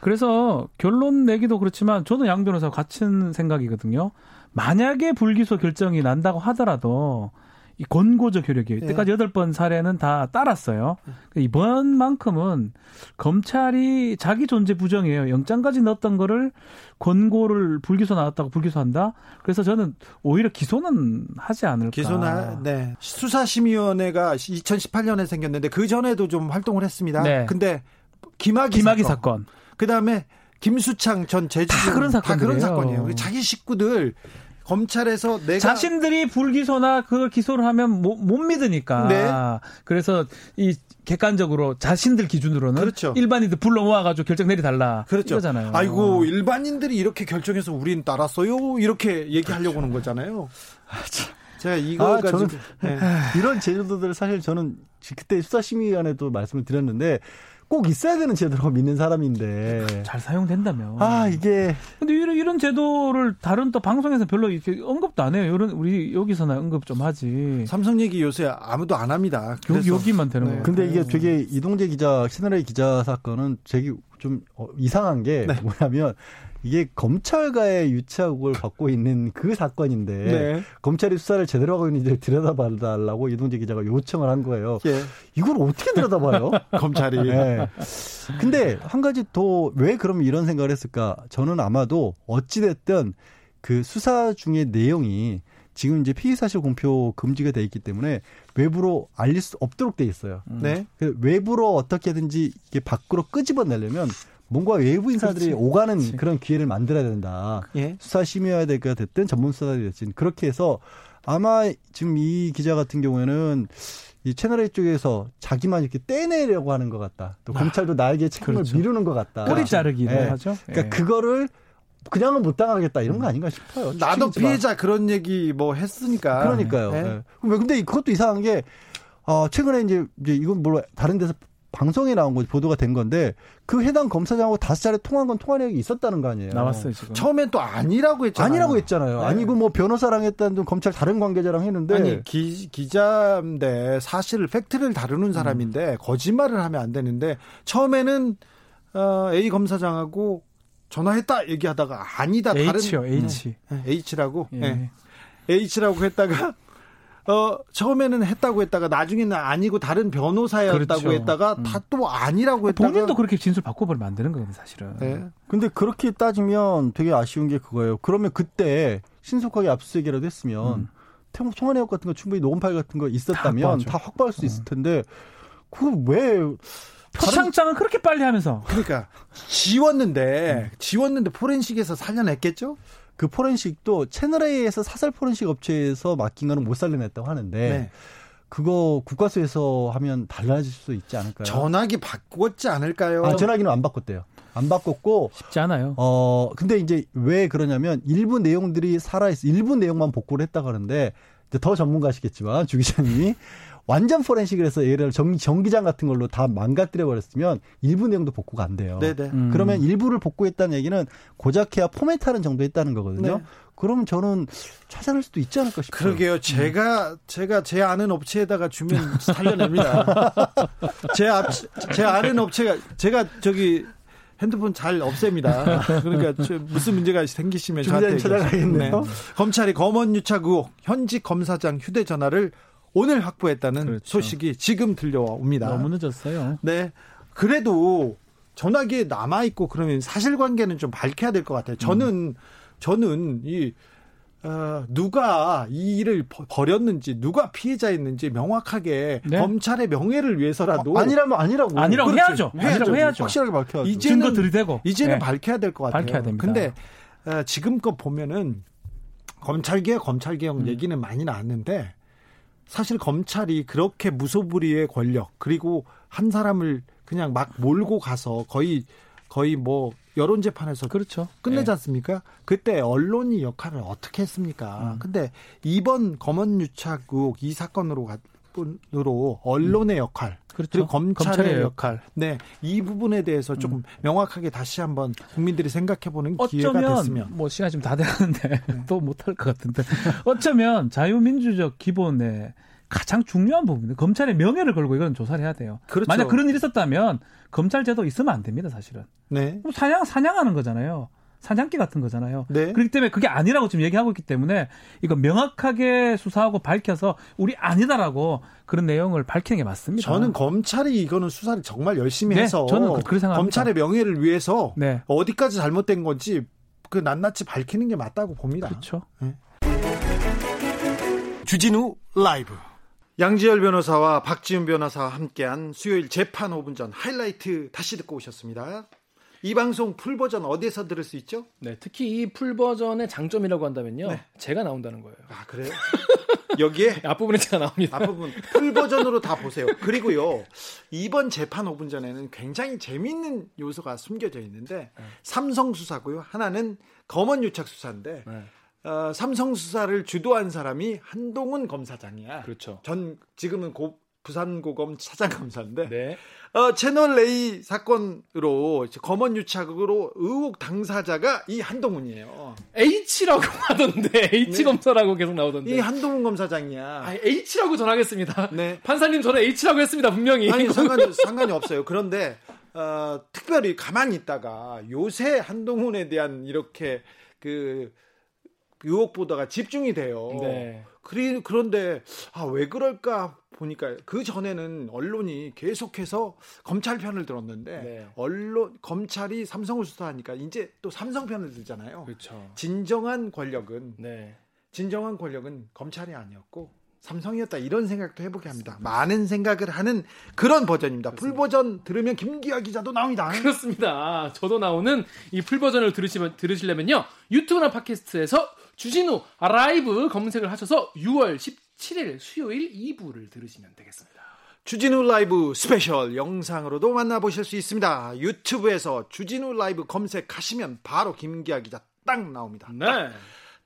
그래서 결론 내기도 그렇지만 저는 양 변호사 같은 생각이거든요. 만약에 불기소 결정이 난다고 하더라도 이 권고적 효력이 네. 이때까지 여덟 번 사례는 다 따랐어요. 그러니까 이번만큼은 검찰이 자기 존재 부정이에요. 영장까지 넣었던 거를 권고를 불기소 나왔다고 불기소한다. 그래서 저는 오히려 기소는 하지 않을까. 기소나 네. 수사심의위원회가 2018년에 생겼는데 그 전에도 좀 활동을 했습니다. 네. 근데 김학의, 김학의 사건. 사건. 그다음에 김수창 전 제주도 다 그런 사건 다 그런 사건이에요. 자기 식구들 검찰에서 내가 자신들이 불기소나 그걸 기소를 하면 못, 못 믿으니까. 네. 그래서 이 객관적으로 자신들 기준으로는 그렇죠. 일반인들 불러 모아가지고 결정 내리달라. 그렇죠. 이거잖아요. 아이고 일반인들이 이렇게 결정해서 우린 따랐어요. 이렇게 얘기하려고 하는 거잖아요. 아, 제가 이거 아, 가지고 네. 이런 제도들 사실 저는 그때 수사심의위원회도 말씀을 드렸는데 꼭 있어야 되는 제도라고 믿는 사람인데 잘 사용된다면 아 이게 근데 이런, 이런 제도를 다른 또 방송에서 별로 이렇게 언급도 안 해요. 이런 우리 여기서나 언급 좀 하지. 삼성 얘기 요새 아무도 안 합니다. 여기 여기만 되는 네. 거예요. 근데 이게 되게 이동재 기자 채널A 기자 사건은 되게 좀 어, 이상한 게 네. 뭐냐면 이게 검찰과의 유착을 받고 있는 그 사건인데 네. 검찰이 수사를 제대로 하고 있는지를 들여다봐달라고 이동재 기자가 요청을 한 거예요. 예. 이걸 어떻게 들여다봐요? 검찰이. 네. 근데 한 가지 더 왜 그러면 이런 생각을 했을까? 저는 아마도 어찌됐든 그 수사 중의 내용이 지금 이제 피의 사실 공표 금지가 돼 있기 때문에 외부로 알릴 수 없도록 돼 있어요. 네. 그 외부로 어떻게든지 이게 밖으로 끄집어내려면 뭔가 외부 인사들이 그렇지. 오가는 그렇지. 그런 기회를 만들어야 된다. 예. 수사심의위가 됐든 전문 수사가 됐든 그렇게 해서 아마 지금 이 기자 같은 경우에는 이 채널A 쪽에서 자기만 이렇게 떼내려고 하는 것 같다. 또 아, 검찰도 나에게 책임을 그렇죠. 미루는 것 같다. 꼬리 자르기를 네. 하죠. 그러니까 네. 그거를 그냥은 못 당하겠다 이런 거 아닌가 싶어요. 나도 피해자 그런 얘기 뭐 했으니까. 그러니까요. 네. 네. 근데 그것도 이상한 게 어, 최근에 이제, 이제 이건 물론 다른 데서 방송에 나온 거지 보도가 된 건데 그 해당 검사장하고 다섯 차례 통한 건 통화 내역이 있었다는 거 아니에요. 나왔어요 지금. 처음엔 또 아니라고 했잖아요. 아니라고 했잖아요. 네. 아니고 뭐 변호사랑 했다는 둥 검찰 다른 관계자랑 했는데 아니 기, 기자인데 사실 팩트를 다루는 사람인데 음. 거짓말을 하면 안 되는데 처음에는 어, A 검사장하고 전화했다 얘기하다가 아니다 H요 H 네. H라고 예. 네. H라고 했다가 어, 처음에는 했다고 했다가 나중에는 아니고 다른 변호사였다고 그렇죠. 했다가 음. 다또 아니라고 했다가 본인도 그렇게 진술 바꿔버리면 안 되는 거거든요, 사실은. 네. 근데 그렇게 따지면 되게 아쉬운 게 그거예요. 그러면 그때 신속하게 압수수색이라도 했으면 음. 통화 내역 같은 거 충분히 녹음 파일 같은 거 있었다면 다, 다 확보할 수 있을 음. 텐데 그걸 왜 표창장은 그렇게 빨리 하면서. 그러니까 지웠는데 지웠는데 포렌식에서 살려냈겠죠? 그 포렌식도 채널A에서 사설 포렌식 업체에서 맡긴 거는 못 살려냈다고 하는데 네. 그거 국과수에서 하면 달라질 수 있지 않을까요? 전화기 바꿨지 않을까요? 아, 전화기는 안 바꿨대요. 안 바꿨고 쉽지 않아요. 어 근데 이제 왜 그러냐면 일부 내용들이 살아 있어. 일부 내용만 복구를 했다 그러는데 더 전문가시겠지만 주 기자님이 완전 포렌식을 해서 예를 들어 전, 전기장 같은 걸로 다 망가뜨려 버렸으면 일부 내용도 복구가 안 돼요. 네네. 음. 그러면 일부를 복구했다는 얘기는 고작해야 포맷하는 정도 했다는 거거든요. 네. 그러면 저는 찾아낼 수도 있지 않을까 싶어요. 그러게요. 제가 음. 제가 제 아는 업체에다가 주면 살려냅니다. 제, 앞, 제 아는 업체가 제가 저기 핸드폰 잘 없앱니다. 그러니까 무슨 문제가 생기시면 저한테 찾아가겠네요. 네. 검찰이 검언 유착 의혹 현직 검사장 휴대전화를 오늘 확보했다는 그렇죠. 소식이 지금 들려옵니다. 너무 늦었어요. 네. 그래도 전화기에 남아 있고 그러면 사실관계는 좀 밝혀야 될 것 같아요. 저는 음. 저는 이 어, 누가 이 일을 버렸는지 누가 피해자였는지 명확하게 네? 검찰의 명예를 위해서라도 아, 아니라면 아니라고 아니라고 그렇지. 해야죠. 아니라고 해야죠. 확실하게 밝혀야죠. 이제는 증거 들이대고 이제는 네. 밝혀야 될 것 같아요. 밝혀야 됩니다. 근데 어, 지금껏 보면은 검찰개혁 검찰개혁 음. 얘기는 많이 나왔는데 사실 검찰이 그렇게 무소불위의 권력 그리고 한 사람을 그냥 막 몰고 가서 거의 거의 뭐 여론 재판에서 그렇죠. 끝내지 네. 않습니까? 그때 언론이 역할을 어떻게 했습니까? 음. 근데 이번 검언 유착 의혹 이 사건으로 으로 언론의 음. 역할 그렇죠. 그리고 검찰의, 검찰의 역할. 네. 이 부분에 대해서 조금 음. 명확하게 다시 한번 국민들이 생각해 보는 기회가 됐으면 뭐 시간 좀다 되는데 네. 또 못할 것 같은데 어쩌면 자유민주적 기본에 가장 중요한 부분은 검찰의 명예를 걸고 이건 조사를 해야 돼요. 그렇죠. 만약 그런 일이 있었다면 검찰 제도 있으면 안 됩니다, 사실은. 네. 사냥 사냥하는 거잖아요. 사냥기 같은 거잖아요. 네. 그렇기 때문에 그게 아니라고 지금 얘기하고 있기 때문에 이거 명확하게 수사하고 밝혀서 우리 아니다라고 그런 내용을 밝히는 게 맞습니다. 저는 검찰이 이거는 수사를 정말 열심히 네, 해서 저는 그, 그렇게 생각합니다. 검찰의 명예를 위해서 네. 어디까지 잘못된 건지 그 낱낱이 밝히는 게 맞다고 봅니다. 그렇죠. 네. 주진우 라이브 양지열 변호사와 박지훈 변호사와 함께한 수요일 재판 5분 전 하이라이트 다시 듣고 오셨습니다. 이 방송 풀 버전 어디에서 들을 수 있죠? 네, 특히 이 풀 버전의 장점이라고 한다면요. 네. 제가 나온다는 거예요. 아, 그래요? 여기에 앞부분에 제가 나옵니다. 앞부분 풀 버전으로 다 보세요. 그리고요. 이번 재판 5분 전에는 굉장히 재미있는 요소가 숨겨져 있는데 네. 삼성 수사고요. 하나는 검언 유착 수사인데 네. 어, 삼성 수사를 주도한 사람이 한동훈 검사장이야. 그렇죠. 전 지금은 고, 부산고검 차장검사인데 네. 어, 채널 A 사건으로 검언 유착으로 의혹 당사자가 이 한동훈이에요. H라고 하던데 H 네. 검사라고 계속 나오던데. 이 한동훈 검사장이야. 아, H라고 전하겠습니다. 네. 판사님 저는 H라고 했습니다 분명히. 아니 상관이 상관이 없어요. 그런데 어, 특별히 가만히 있다가 요새 한동훈에 대한 이렇게 그 유혹 보다가 집중이 돼요. 네. 그리, 그런데 아, 왜 그럴까 보니까 그 전에는 언론이 계속해서 검찰 편을 들었는데 네. 언론 검찰이 삼성을 수사하니까 이제 또 삼성 편을 들잖아요. 그렇죠. 진정한 권력은 네. 진정한 권력은 검찰이 아니었고 삼성이었다 이런 생각도 해보게 합니다. 많은 생각을 하는 그런 버전입니다. 풀 버전 들으면 김기화 기자도 나옵니다. 그렇습니다. 저도 나오는 이 풀 버전을 들으시면 들으시려면요 유튜브나 팟캐스트에서 주진우 라이브 검색을 하셔서 6월 17일 수요일 2부를 들으시면 되겠습니다. 주진우 라이브 스페셜 영상으로도 만나보실 수 있습니다. 유튜브에서 주진우 라이브 검색하시면 바로 김기화 기자 딱 나옵니다. 네. 딱.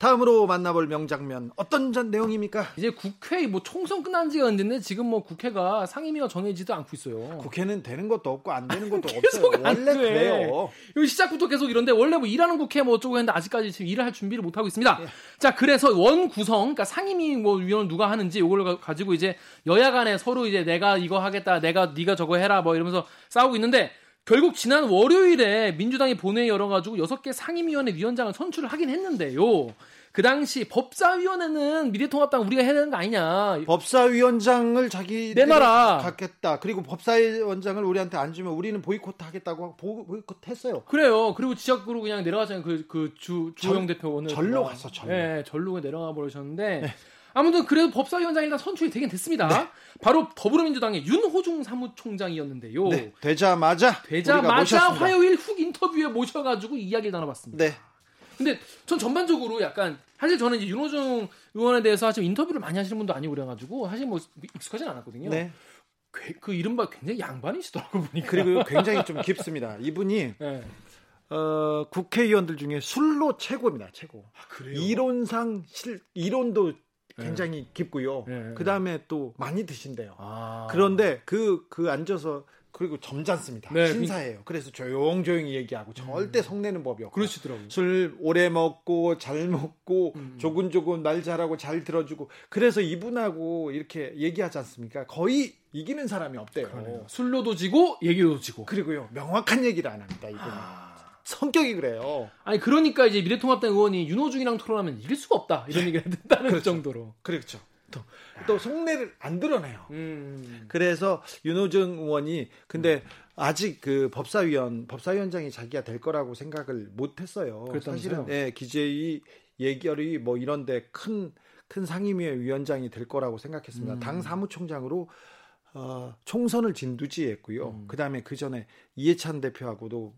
다음으로 만나볼 명장면 어떤 전 내용입니까? 이제 국회 뭐 총선 끝난 지가 언젠데 지금 뭐 국회가 상임위가 정해지도 않고 있어요. 국회는 되는 것도 없고 안 되는 것도 없어요. 원래 그래요. 여기 시작부터 계속 이런데 원래 뭐 일하는 국회 뭐 어쩌고 했는데 아직까지 지금 일을 할 준비를 못 하고 있습니다. 예. 자 그래서 원 구성 그러니까 상임위 뭐 위원 누가 하는지 이걸 가지고 이제 여야 간에 서로 이제 내가 이거 하겠다 내가 네가 저거 해라 뭐 이러면서 싸우고 있는데 결국 지난 월요일에 민주당이 본회의 열어가지고 여섯 개 상임위원회 위원장을 선출을 하긴 했는데요. 그 당시 법사위원회는 미래통합당 우리가 해야 되는 거 아니냐. 법사위원장을 자기 내놔라. 갖겠다. 그리고 법사위원장을 우리한테 안 주면 우리는 보이콧 하겠다고 보이콧 했어요. 그래요. 그리고 지역구로 그냥 내려가잖아요. 그, 그 주, 주호영 대표 오늘. 절로 갔어, 절로. 네, 절로 내려가 버리셨는데. 네. 아무튼 그래도 법사위원장 일단 선출이 되긴 됐습니다. 네. 바로 더불어민주당의 윤호중 사무총장이었는데요. 네. 되자마자 되자마자 화요일 훅 인터뷰에 모셔가지고 이야기를 나눠봤습니다. 네. 근데 전 전반적으로 약간 사실 저는 이제 윤호중 의원에 대해서 사실 인터뷰를 많이 하시는 분도 아니고 그래가지고 사실 뭐 익숙하진 않았거든요. 네. 그 이른바 굉장히 양반이시더라고 보니까. 그리고 굉장히 좀 깊습니다. 이분이 네. 어, 국회의원들 중에 술로 최고입니다. 최고. 아, 이론상 실 이론도 굉장히 네. 깊고요. 네. 그 다음에 또 많이 드신대요. 아. 그런데 그, 그 앉아서 그리고 점잖습니다. 네, 신사예요. 그 래서 조용조용히 얘기하고 절대 음. 성내는 법이 없고. 그러시더라고요. 술 오래 먹고 잘 먹고 음. 조근조근 말 잘하고 잘 들어주고 그래서 이분하고 이렇게 얘기하지 않습니까? 거의 이기는 사람이 없대요. 그러네요. 술로도 지고 얘기로도 지고. 그리고요 명확한 얘기를 안 합니다. 이분은. 아... 성격이 그래요. 아니 그러니까 이제 미래통합당 의원이 윤호중이랑 토론하면 이길 수가 없다 이런 네. 얘기를 했다는 그렇죠. 정도로. 그렇죠. 또, 또 속내를 안 드러내요. 음. 그래서 윤호정 의원이 근데 아직 그 법사위원 법사위원장이 자기가 될 거라고 생각을 못 했어요. 사실은 예, 기재위 예결위 뭐 이런데 큰 큰 상임위의 위원장이 될 거라고 생각했습니다. 음. 당 사무총장으로 어, 총선을 진두지했고요. 음. 그 다음에 그 전에 이해찬 대표하고도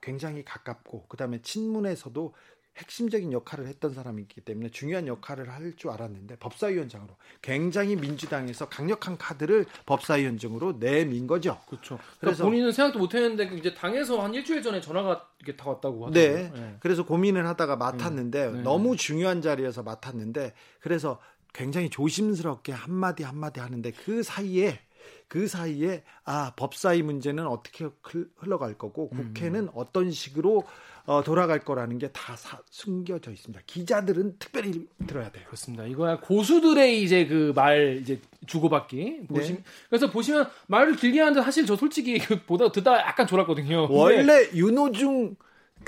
굉장히 가깝고, 그 다음에 친문에서도 핵심적인 역할을 했던 사람이기 때문에 중요한 역할을 할 줄 알았는데 법사위원장으로 굉장히 민주당에서 강력한 카드를 법사위원장으로 내민 거죠. 그렇죠. 그러니까 그래서 본인은 생각도 못했는데 이제 당에서 한 일주일 전에 전화가 이렇게 다 왔다고 하더라고요. 네. 네. 그래서 고민을 하다가 맡았는데 네. 너무 중요한 자리에서 맡았는데 그래서 굉장히 조심스럽게 한마디 한마디 하는데 그 사이에 그 사이에 아 법사위 문제는 어떻게 흘러갈 거고 국회는 음. 어떤 식으로 어, 돌아갈 거라는 게 다 숨겨져 있습니다. 기자들은 특별히 들어야 돼요. 그렇습니다. 이거야 고수들의 이제 그 말 이제 주고받기. 보시, 네. 그래서 보시면 말을 길게 하는데 사실 저 솔직히 그 보다 듣다 약간 졸았거든요. 원래 윤호중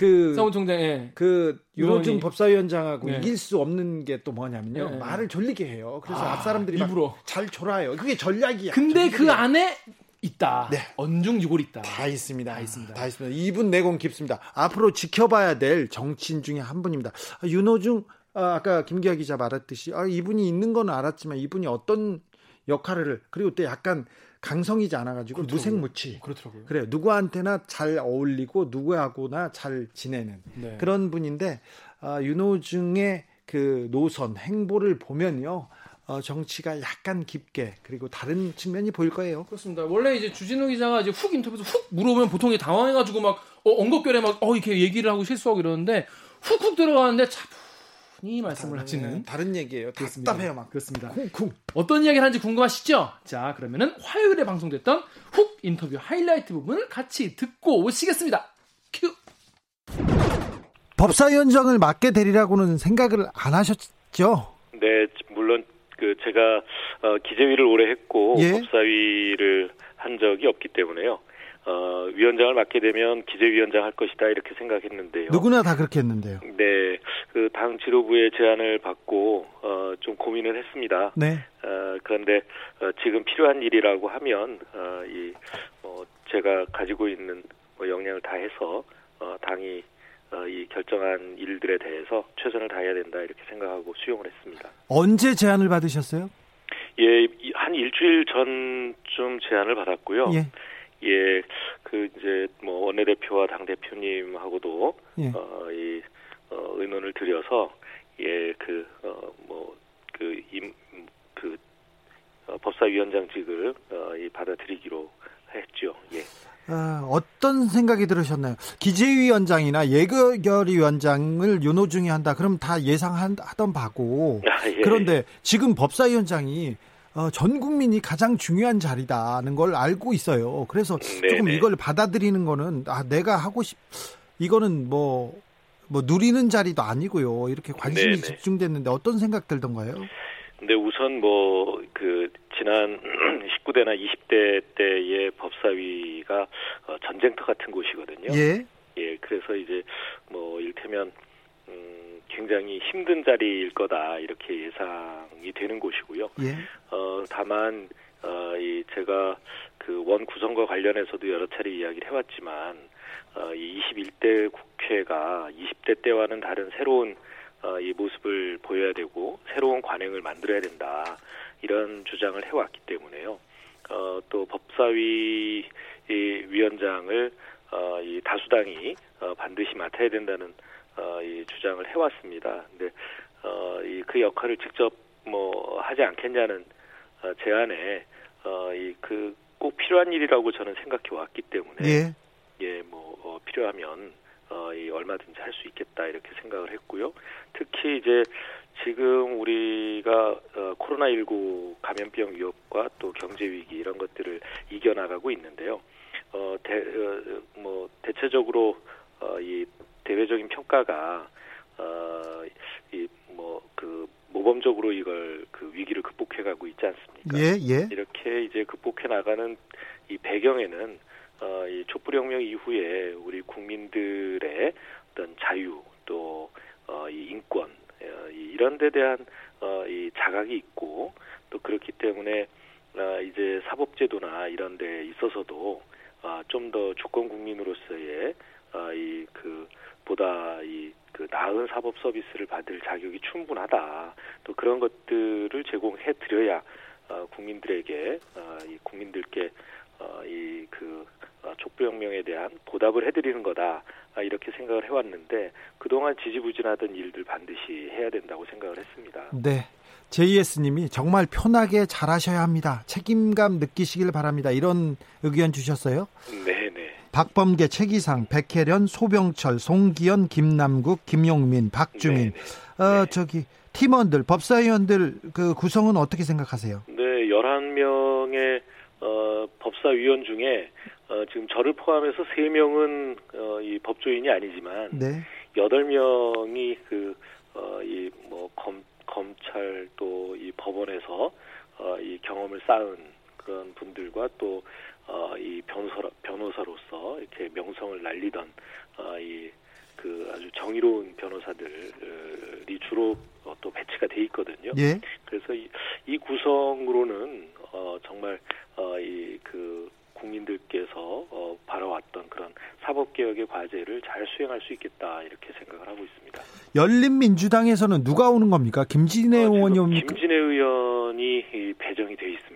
그 사무총장 예. 그 윤호중 법사위원장하고 네. 이길 수 없는 게 또 뭐냐면요. 네. 말을 졸리게 해요. 그래서 아, 앞 사람들이 일부러 잘 졸아요. 그게 전략이야. 근데 그 안에 있다. 네. 언중유골 있다. 다 있습니다. 다 있습니다. 다 있습니다. 이분 내공 깊습니다. 앞으로 지켜봐야 될 정치인 중에 한 분입니다. 아, 윤호중 아, 아까 김기아 기자 말했듯이 아, 이분이 있는 건 알았지만 이분이 어떤 역할을 그리고 또 약간 강성이지 않아가지고 무색무취. 그렇더라고요. 그래요. 누구한테나 잘 어울리고 누구하고나 잘 지내는 네. 그런 분인데 아, 윤호중의 그 노선 행보를 보면요. 어, 정치가 약간 깊게 그리고 다른 측면이 보일 거예요. 그렇습니다. 원래 이제 주진우 기자가 이제 훅 인터뷰에서 훅 물어보면 보통 당황해가지고 막 어, 엉겁결에 막 어, 이렇게 얘기를 하고 실수하고 이러는데 훅훅 들어가는데 차 분히 말씀을 다른, 하시는 다른 얘기예요. 답답해요 막. 그렇습니다. 쿵쿵. 어떤 이야기를 하는지 궁금하시죠? 자 그러면은 화요일에 방송됐던 훅 인터뷰 하이라이트 부분을 같이 듣고 오시겠습니다. 큐. 법사위원장을 맡게 되리라고는 생각을 안 하셨죠? 네, 물론 그 제가 어, 기재위를 오래 했고 예? 법사위를 한 적이 없기 때문에요. 어, 위원장을 맡게 되면 기재위원장 할 것이다 이렇게 생각했는데요. 누구나 다 그렇게 했는데요. 네, 그 당 지도부의 제안을 받고 어, 좀 고민을 했습니다. 네. 어, 그런데 어, 지금 필요한 일이라고 하면 어, 이 어, 제가 가지고 있는 뭐 역량을 다해서 어, 당이 어, 이 결정한 일들에 대해서 최선을 다해야 된다 이렇게 생각하고 수용을 했습니다. 언제 제안을 받으셨어요? 예, 한 일주일 전쯤 제안을 받았고요. 예. 예, 그 이제 뭐 원내대표와 당 대표님하고도 예. 어, 이 어, 의논을 드려서 예, 그 어, 뭐그임그 그, 어, 법사위원장직을 어, 이 받아들이기로 했죠. 예. 아, 어떤 생각이 들으셨나요? 기재위원장이나 예결위원장을 윤호중이 한다. 그럼 다 예상하던 바고. 아, 예. 그런데 지금 법사위원장이 어, 전 국민이 가장 중요한 자리다는 걸 알고 있어요. 그래서 네네. 조금 이걸 받아들이는 거는 아 내가 하고 싶 이거는 뭐뭐 뭐 누리는 자리도 아니고요. 이렇게 관심이 네네. 집중됐는데 어떤 생각 들던가요? 근데 우선 뭐 그 지난 19대나 20대 때의 법사위가 어, 전쟁터 같은 곳이거든요. 예. 예, 그래서 이제 뭐 일테면 음, 굉장히 힘든 자리일 거다 이렇게 예상이 되는 곳이고요. 예. 어 다만 어, 이 제가 그 원 구성과 관련해서도 여러 차례 이야기를 해왔지만 어, 이 21대 국회가 20대 때와는 다른 새로운 어, 이 모습을 보여야 되고 새로운 관행을 만들어야 된다 이런 주장을 해왔기 때문에요. 어, 또 법사위 이 위원장을 어, 이 다수당이 어, 반드시 맡아야 된다는 어, 이 주장을 해왔습니다. 근데 어, 이 그 역할을 직접 뭐 하지 않겠냐는 어, 제안에 어, 이그 꼭 필요한 일이라고 저는 생각해 왔기 때문에 예, 예 뭐 어, 필요하면 어, 이 얼마든지 할 수 있겠다 이렇게 생각을 했고요. 특히 이제 지금 우리가 어, 코로나19 감염병 위협과 또 경제 위기 이런 것들을 이겨나가고 있는데요. 어, 대, 어, 뭐 대체적으로 어, 이 대외적인 평가가 어, 이뭐 그 모범적으로 이걸 그 위기를 극복해가고 있지 않습니까? 예, 예. 이렇게 이제 극복해 나가는 이 배경에는 어, 이 촛불혁명 이후에 우리 국민들의 어떤 자유 또 어, 이 인권 어, 이런 데 대한 어, 이 자각이 있고 또 그렇기 때문에 어, 이제 사법제도나 이런 데 있어서도 어, 좀 더 주권 국민으로서의 어, 이그 보다 이 그 나은 사법 서비스를 받을 자격이 충분하다. 또 그런 것들을 제공해 드려야 어, 국민들에게 어, 이 국민들께 어, 이그 어, 촛불혁명에 대한 보답을 해드리는 거다 아, 이렇게 생각을 해왔는데 그동안 지지부진하던 일들 반드시 해야 된다고 생각을 했습니다. 네. JS님이 정말 편하게 잘하셔야 합니다. 책임감 느끼시길 바랍니다. 이런 의견 주셨어요. 네, 네. 박범계, 최기상, 백혜련, 소병철, 송기현, 김남국, 김용민, 박주민. 네, 네. 어, 네. 저기 팀원들, 법사위원들 그 구성은 어떻게 생각하세요? 네, 11명의 어, 법사위원 중에 어, 지금 저를 포함해서 3명은 어, 이 법조인이 아니지만 네. 8명이 그 어, 이 뭐 검 검찰 또 이 법원에서 어, 이 경험을 쌓은 그런 분들과 또 어, 이 변호사 변호사로서 이렇게 명성을 날리던 어, 이그 아주 정의로운 변호사들이 주로 어, 또 배치가 돼 있거든요. 예. 그래서 이, 이 구성으로는 어, 정말 어, 이그 국민들께서 어, 바라왔던 그런 사법개혁의 과제를 잘 수행할 수 있겠다 이렇게 생각을 하고 있습니다. 열린민주당에서는 누가 오는 겁니까? 김진애 어, 의원이 옵니까? 김진애 의원이 배정이 돼 있습니다.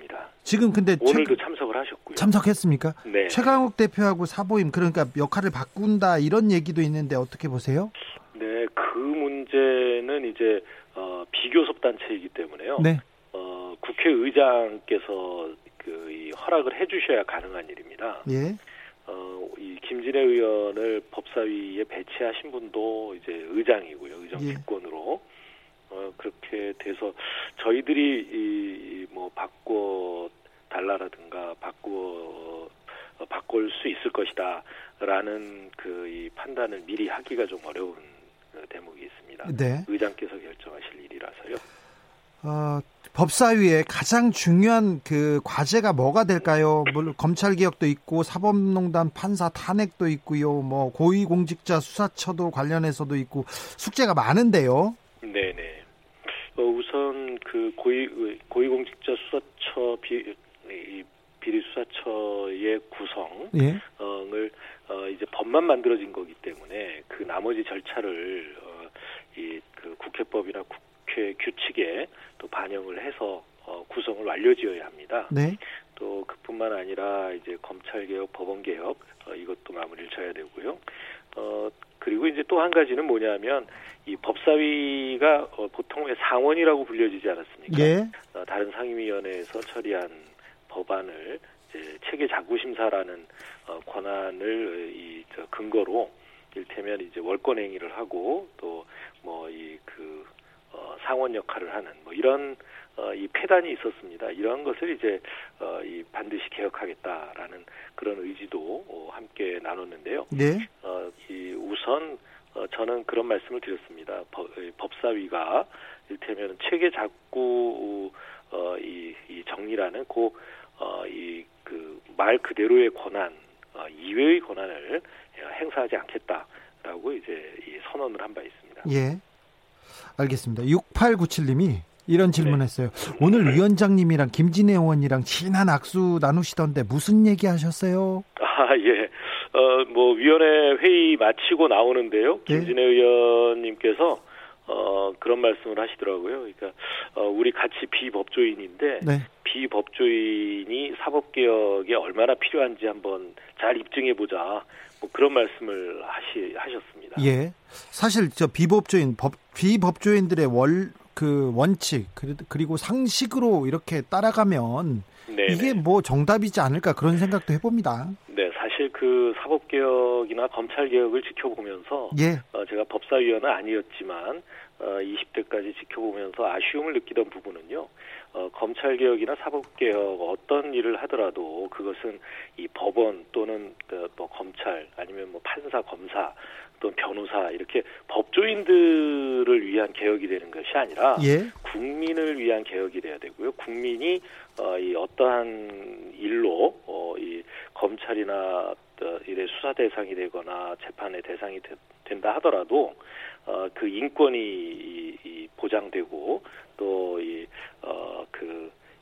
지금 근데 오늘도 최, 참석을 하셨고요. 참석했습니까? 네. 최강욱 대표하고 사보임 그러니까 역할을 바꾼다 이런 얘기도 있는데 어떻게 보세요? 네, 그 문제는 이제 어, 비교섭 단체이기 때문에요. 네. 어, 국회의장께서 그 허락을 해주셔야 가능한 일입니다. 예. 어, 이 김진애 의원을 법사위에 배치하신 분도 이제 의장이고요. 의정 직권으로. 예. 어, 그렇게 돼서 저희들이 이, 뭐 바꿔 달라라든가 바꾸어 어, 바꿀 수 있을 것이다라는 그 이 판단을 미리 하기가 좀 어려운 그 대목이 있습니다. 네. 의장께서 결정하실 일이라서요. 어, 법사위에 가장 중요한 그 과제가 뭐가 될까요? 물론 검찰 개혁도 있고 사법농단 판사 탄핵도 있고요. 뭐 고위공직자 수사처도 관련해서도 있고 숙제가 많은데요. 네 네. 어, 우선 그 고위 고위공직자 수사처 비 비리 수사처의 구성을 예? 어, 이제 법만 만들어진 거기 때문에 그 나머지 절차를 어, 이그 국회법이나 국 국회 규칙에 또 반영을 해서 어, 구성을 완료지어야 합니다. 네. 또 그뿐만 아니라 이제 검찰 개혁, 법원 개혁 어, 이것도 마무리를 져야 되고요. 어 그리고 이제 또 한 가지는 뭐냐면 이 법사위가 어, 보통 왜 상원이라고 불려지지 않았습니까? 예. 어, 다른 상임위원회에서 처리한 법안을 이제 체계 자구 심사라는 어, 권한을 이 저 근거로 일테면 이제 월권 행위를 하고 또 뭐 이 그 어, 상원 역할을 하는 뭐 이런 어, 이 폐단이 있었습니다. 이런 것을 이제 어, 이 반드시 개혁하겠다라는 그런 의지도 어, 함께 나눴는데요. 네. 어, 이 우선 어, 저는 그런 말씀을 드렸습니다. 법, 법사위가 일테면 체계 작구 어, 이, 이 정리라는 그 어, 이 그 말 그대로의 권한 어, 이외의 권한을 행사하지 않겠다라고 이제 이 선언을 한 바 있습니다. 예. 알겠습니다. 6897님이 이런 질문했어요. 네. 오늘 위원장님이랑 김진애 의원이랑 친한 악수 나누시던데 무슨 얘기 하셨어요? 아, 예. 어, 뭐, 위원회 회의 마치고 나오는데요. 네. 김진애 네. 의원님께서 어, 그런 말씀을 하시더라고요. 그러니까, 어, 우리 같이 비법조인인데, 네. 비법조인이 사법 개혁에 얼마나 필요한지 한번 잘 입증해 보자. 뭐 그런 말씀을 하시, 하셨습니다. 예. 사실 저 비법조인, 법, 비법조인들의 월, 그 원칙, 그리고 상식으로 이렇게 따라가면 네네. 이게 뭐 정답이지 않을까 그런 생각도 해봅니다. 네, 사실 그 사법개혁이나 검찰개혁을 지켜보면서 예. 어, 제가 법사위원은 아니었지만 어, 20대까지 지켜보면서 아쉬움을 느끼던 부분은요. 어, 검찰 개혁이나 사법 개혁 어떤 일을 하더라도 그것은 이 법원 또는 그 뭐 검찰 아니면 뭐 판사 검사 또 변호사 이렇게 법조인들을 위한 개혁이 되는 것이 아니라 예? 국민을 위한 개혁이 돼야 되고요. 국민이 어, 이 어떠한 일로 어, 이 검찰이나 어, 이래 수사 대상이 되거나 재판의 대상이 되, 된다 하더라도 어, 그 인권이 이, 이 보장되고 또이어그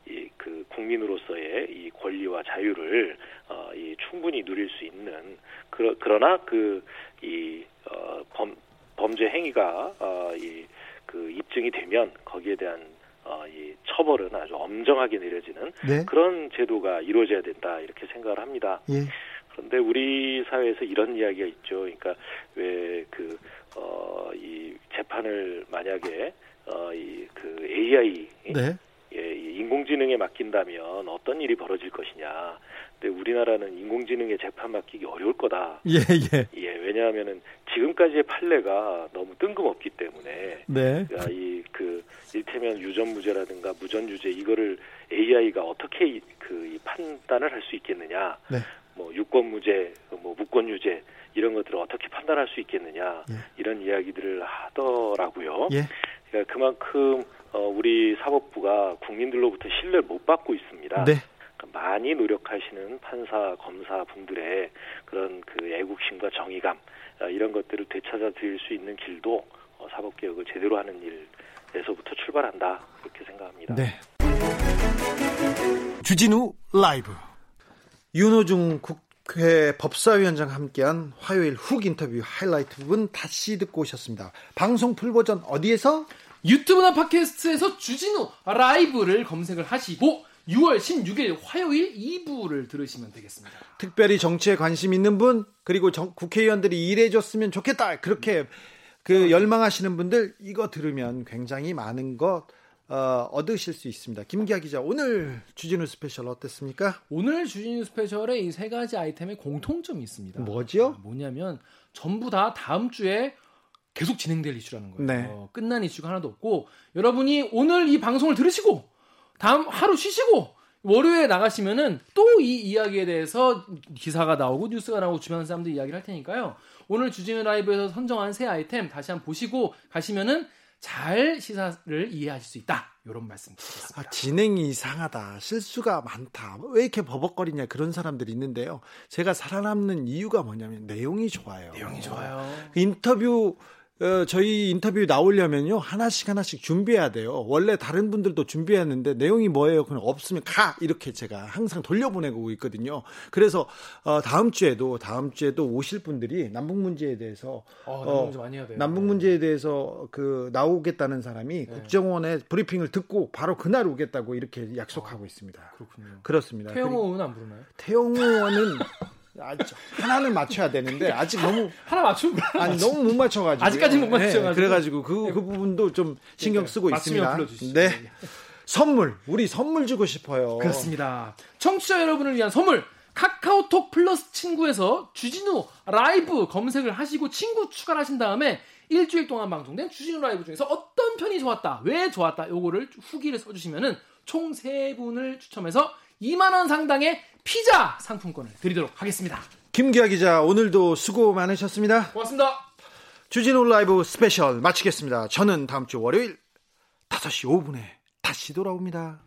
이 그 국민으로서의 이 권리와 자유를 어 이 충분히 누릴 수 있는 그러, 그러나 그이 어 범 범죄 행위가 어 이그 입증이 되면 거기에 대한 어, 이 처벌은 아주 엄정하게 내려지는 네. 그런 제도가 이루어져야 된다 이렇게 생각을 합니다. 예. 그런데 우리 사회에서 이런 이야기가 있죠. 그러니까 왜그 어, 이 재판을 만약에 어, 이 그 AI 네. 예, 인공지능에 맡긴다면 어떤 일이 벌어질 것이냐. 근데 우리나라는 인공지능에 재판 맡기기 어려울 거다. 예, 예. 예, 왜냐하면은 지금까지의 판례가 너무 뜬금없기 때문에. 네. 그러니까 이그 일테면 유전무죄라든가 무전유죄 이거를 AI가 어떻게 그 판단을 할 수 있겠느냐. 네. 뭐 유권무죄, 뭐 무권유죄 이런 것들을 어떻게 판단할 수 있겠느냐 예. 이런 이야기들을 하더라고요. 예. 그러니까 그만큼 어, 우리 사법부가 국민들로부터 신뢰를 못 받고 있습니다. 네. 그러니까 많이 노력하시는 판사, 검사 분들의 그런 그 애국심과 정의감 어, 이런 것들을 되찾아 드릴 수 있는 길도 어, 사법 개혁을 제대로 하는 일에서부터 출발한다 그렇게 생각합니다. 네. 주진우 라이브 윤호중 국회 법사위원장 함께한 화요일 훅 인터뷰 하이라이트 부분 다시 듣고 오셨습니다. 방송 풀버전 어디에서? 유튜브나 팟캐스트에서 주진우 라이브를 검색을 하시고 6월 16일 화요일 2부를 들으시면 되겠습니다. 특별히 정치에 관심 있는 분 그리고 정, 국회의원들이 일해줬으면 좋겠다 그렇게 그 열망하시는 분들 이거 들으면 굉장히 많은 것 어, 얻으실 수 있습니다. 김기화 기자 오늘 주진우 스페셜 어땠습니까? 오늘 주진우 스페셜에 이 세 가지 아이템의 공통점이 있습니다. 뭐죠? 뭐냐면 전부 다 다음 주에 계속 진행될 이슈라는 거예요. 네. 어, 끝난 이슈가 하나도 없고 여러분이 오늘 이 방송을 들으시고 다음 하루 쉬시고 월요일에 나가시면은 또 이 이야기에 대해서 기사가 나오고 뉴스가 나오고 주변 사람들 이야기를 할 테니까요. 오늘 주진우 라이브에서 선정한 새 아이템 다시 한번 보시고 가시면은 잘 시사를 이해하실 수 있다. 이런 말씀 드리겠습니다. 아, 진행이 이상하다. 실수가 많다. 왜 이렇게 버벅거리냐 그런 사람들이 있는데요. 제가 살아남는 이유가 뭐냐면 내용이 좋아요. 내용이 좋아요. 인터뷰 어, 저희 인터뷰 나오려면요 하나씩 하나씩 준비해야 돼요. 원래 다른 분들도 준비했는데 내용이 뭐예요? 그냥 없으면 가 이렇게 제가 항상 돌려보내고 있거든요. 그래서 어, 다음 주에도 다음 주에도 오실 분들이 남북 문제에 대해서 어, 남북 문제 많이 해야 돼요. 남북 문제에 대해서 그 나오겠다는 사람이 네. 국정원의 브리핑을 듣고 바로 그날 오겠다고 이렇게 약속하고 아, 있습니다. 그렇군요. 그렇습니다. 태영호 의원 안 부르나요? 태영호 의원은 아직 하나는 맞춰야 되는데 아직 너무 하나 맞추고 아니 너무 못 맞춰가지고 아직까지 못 맞춰가지고 네, 그래가지고 그, 그 부분도 좀 신경 쓰고 있습니다. 네. 선물 우리 선물 주고 싶어요. 그렇습니다. 청취자 여러분을 위한 선물 카카오톡 플러스 친구에서 주진우 라이브 검색을 하시고 친구 추가를 하신 다음에 일주일 동안 방송된 주진우 라이브 중에서 어떤 편이 좋았다, 왜 좋았다, 요거를 후기를 써주시면은 총 세분을 추첨해서 2만원 상당의 피자 상품권을 드리도록 하겠습니다. 김기화 기자, 오늘도 수고 많으셨습니다. 고맙습니다. 주진우 라이브 스페셜 마치겠습니다. 저는 다음 주 월요일 5시 5분에 다시 돌아옵니다.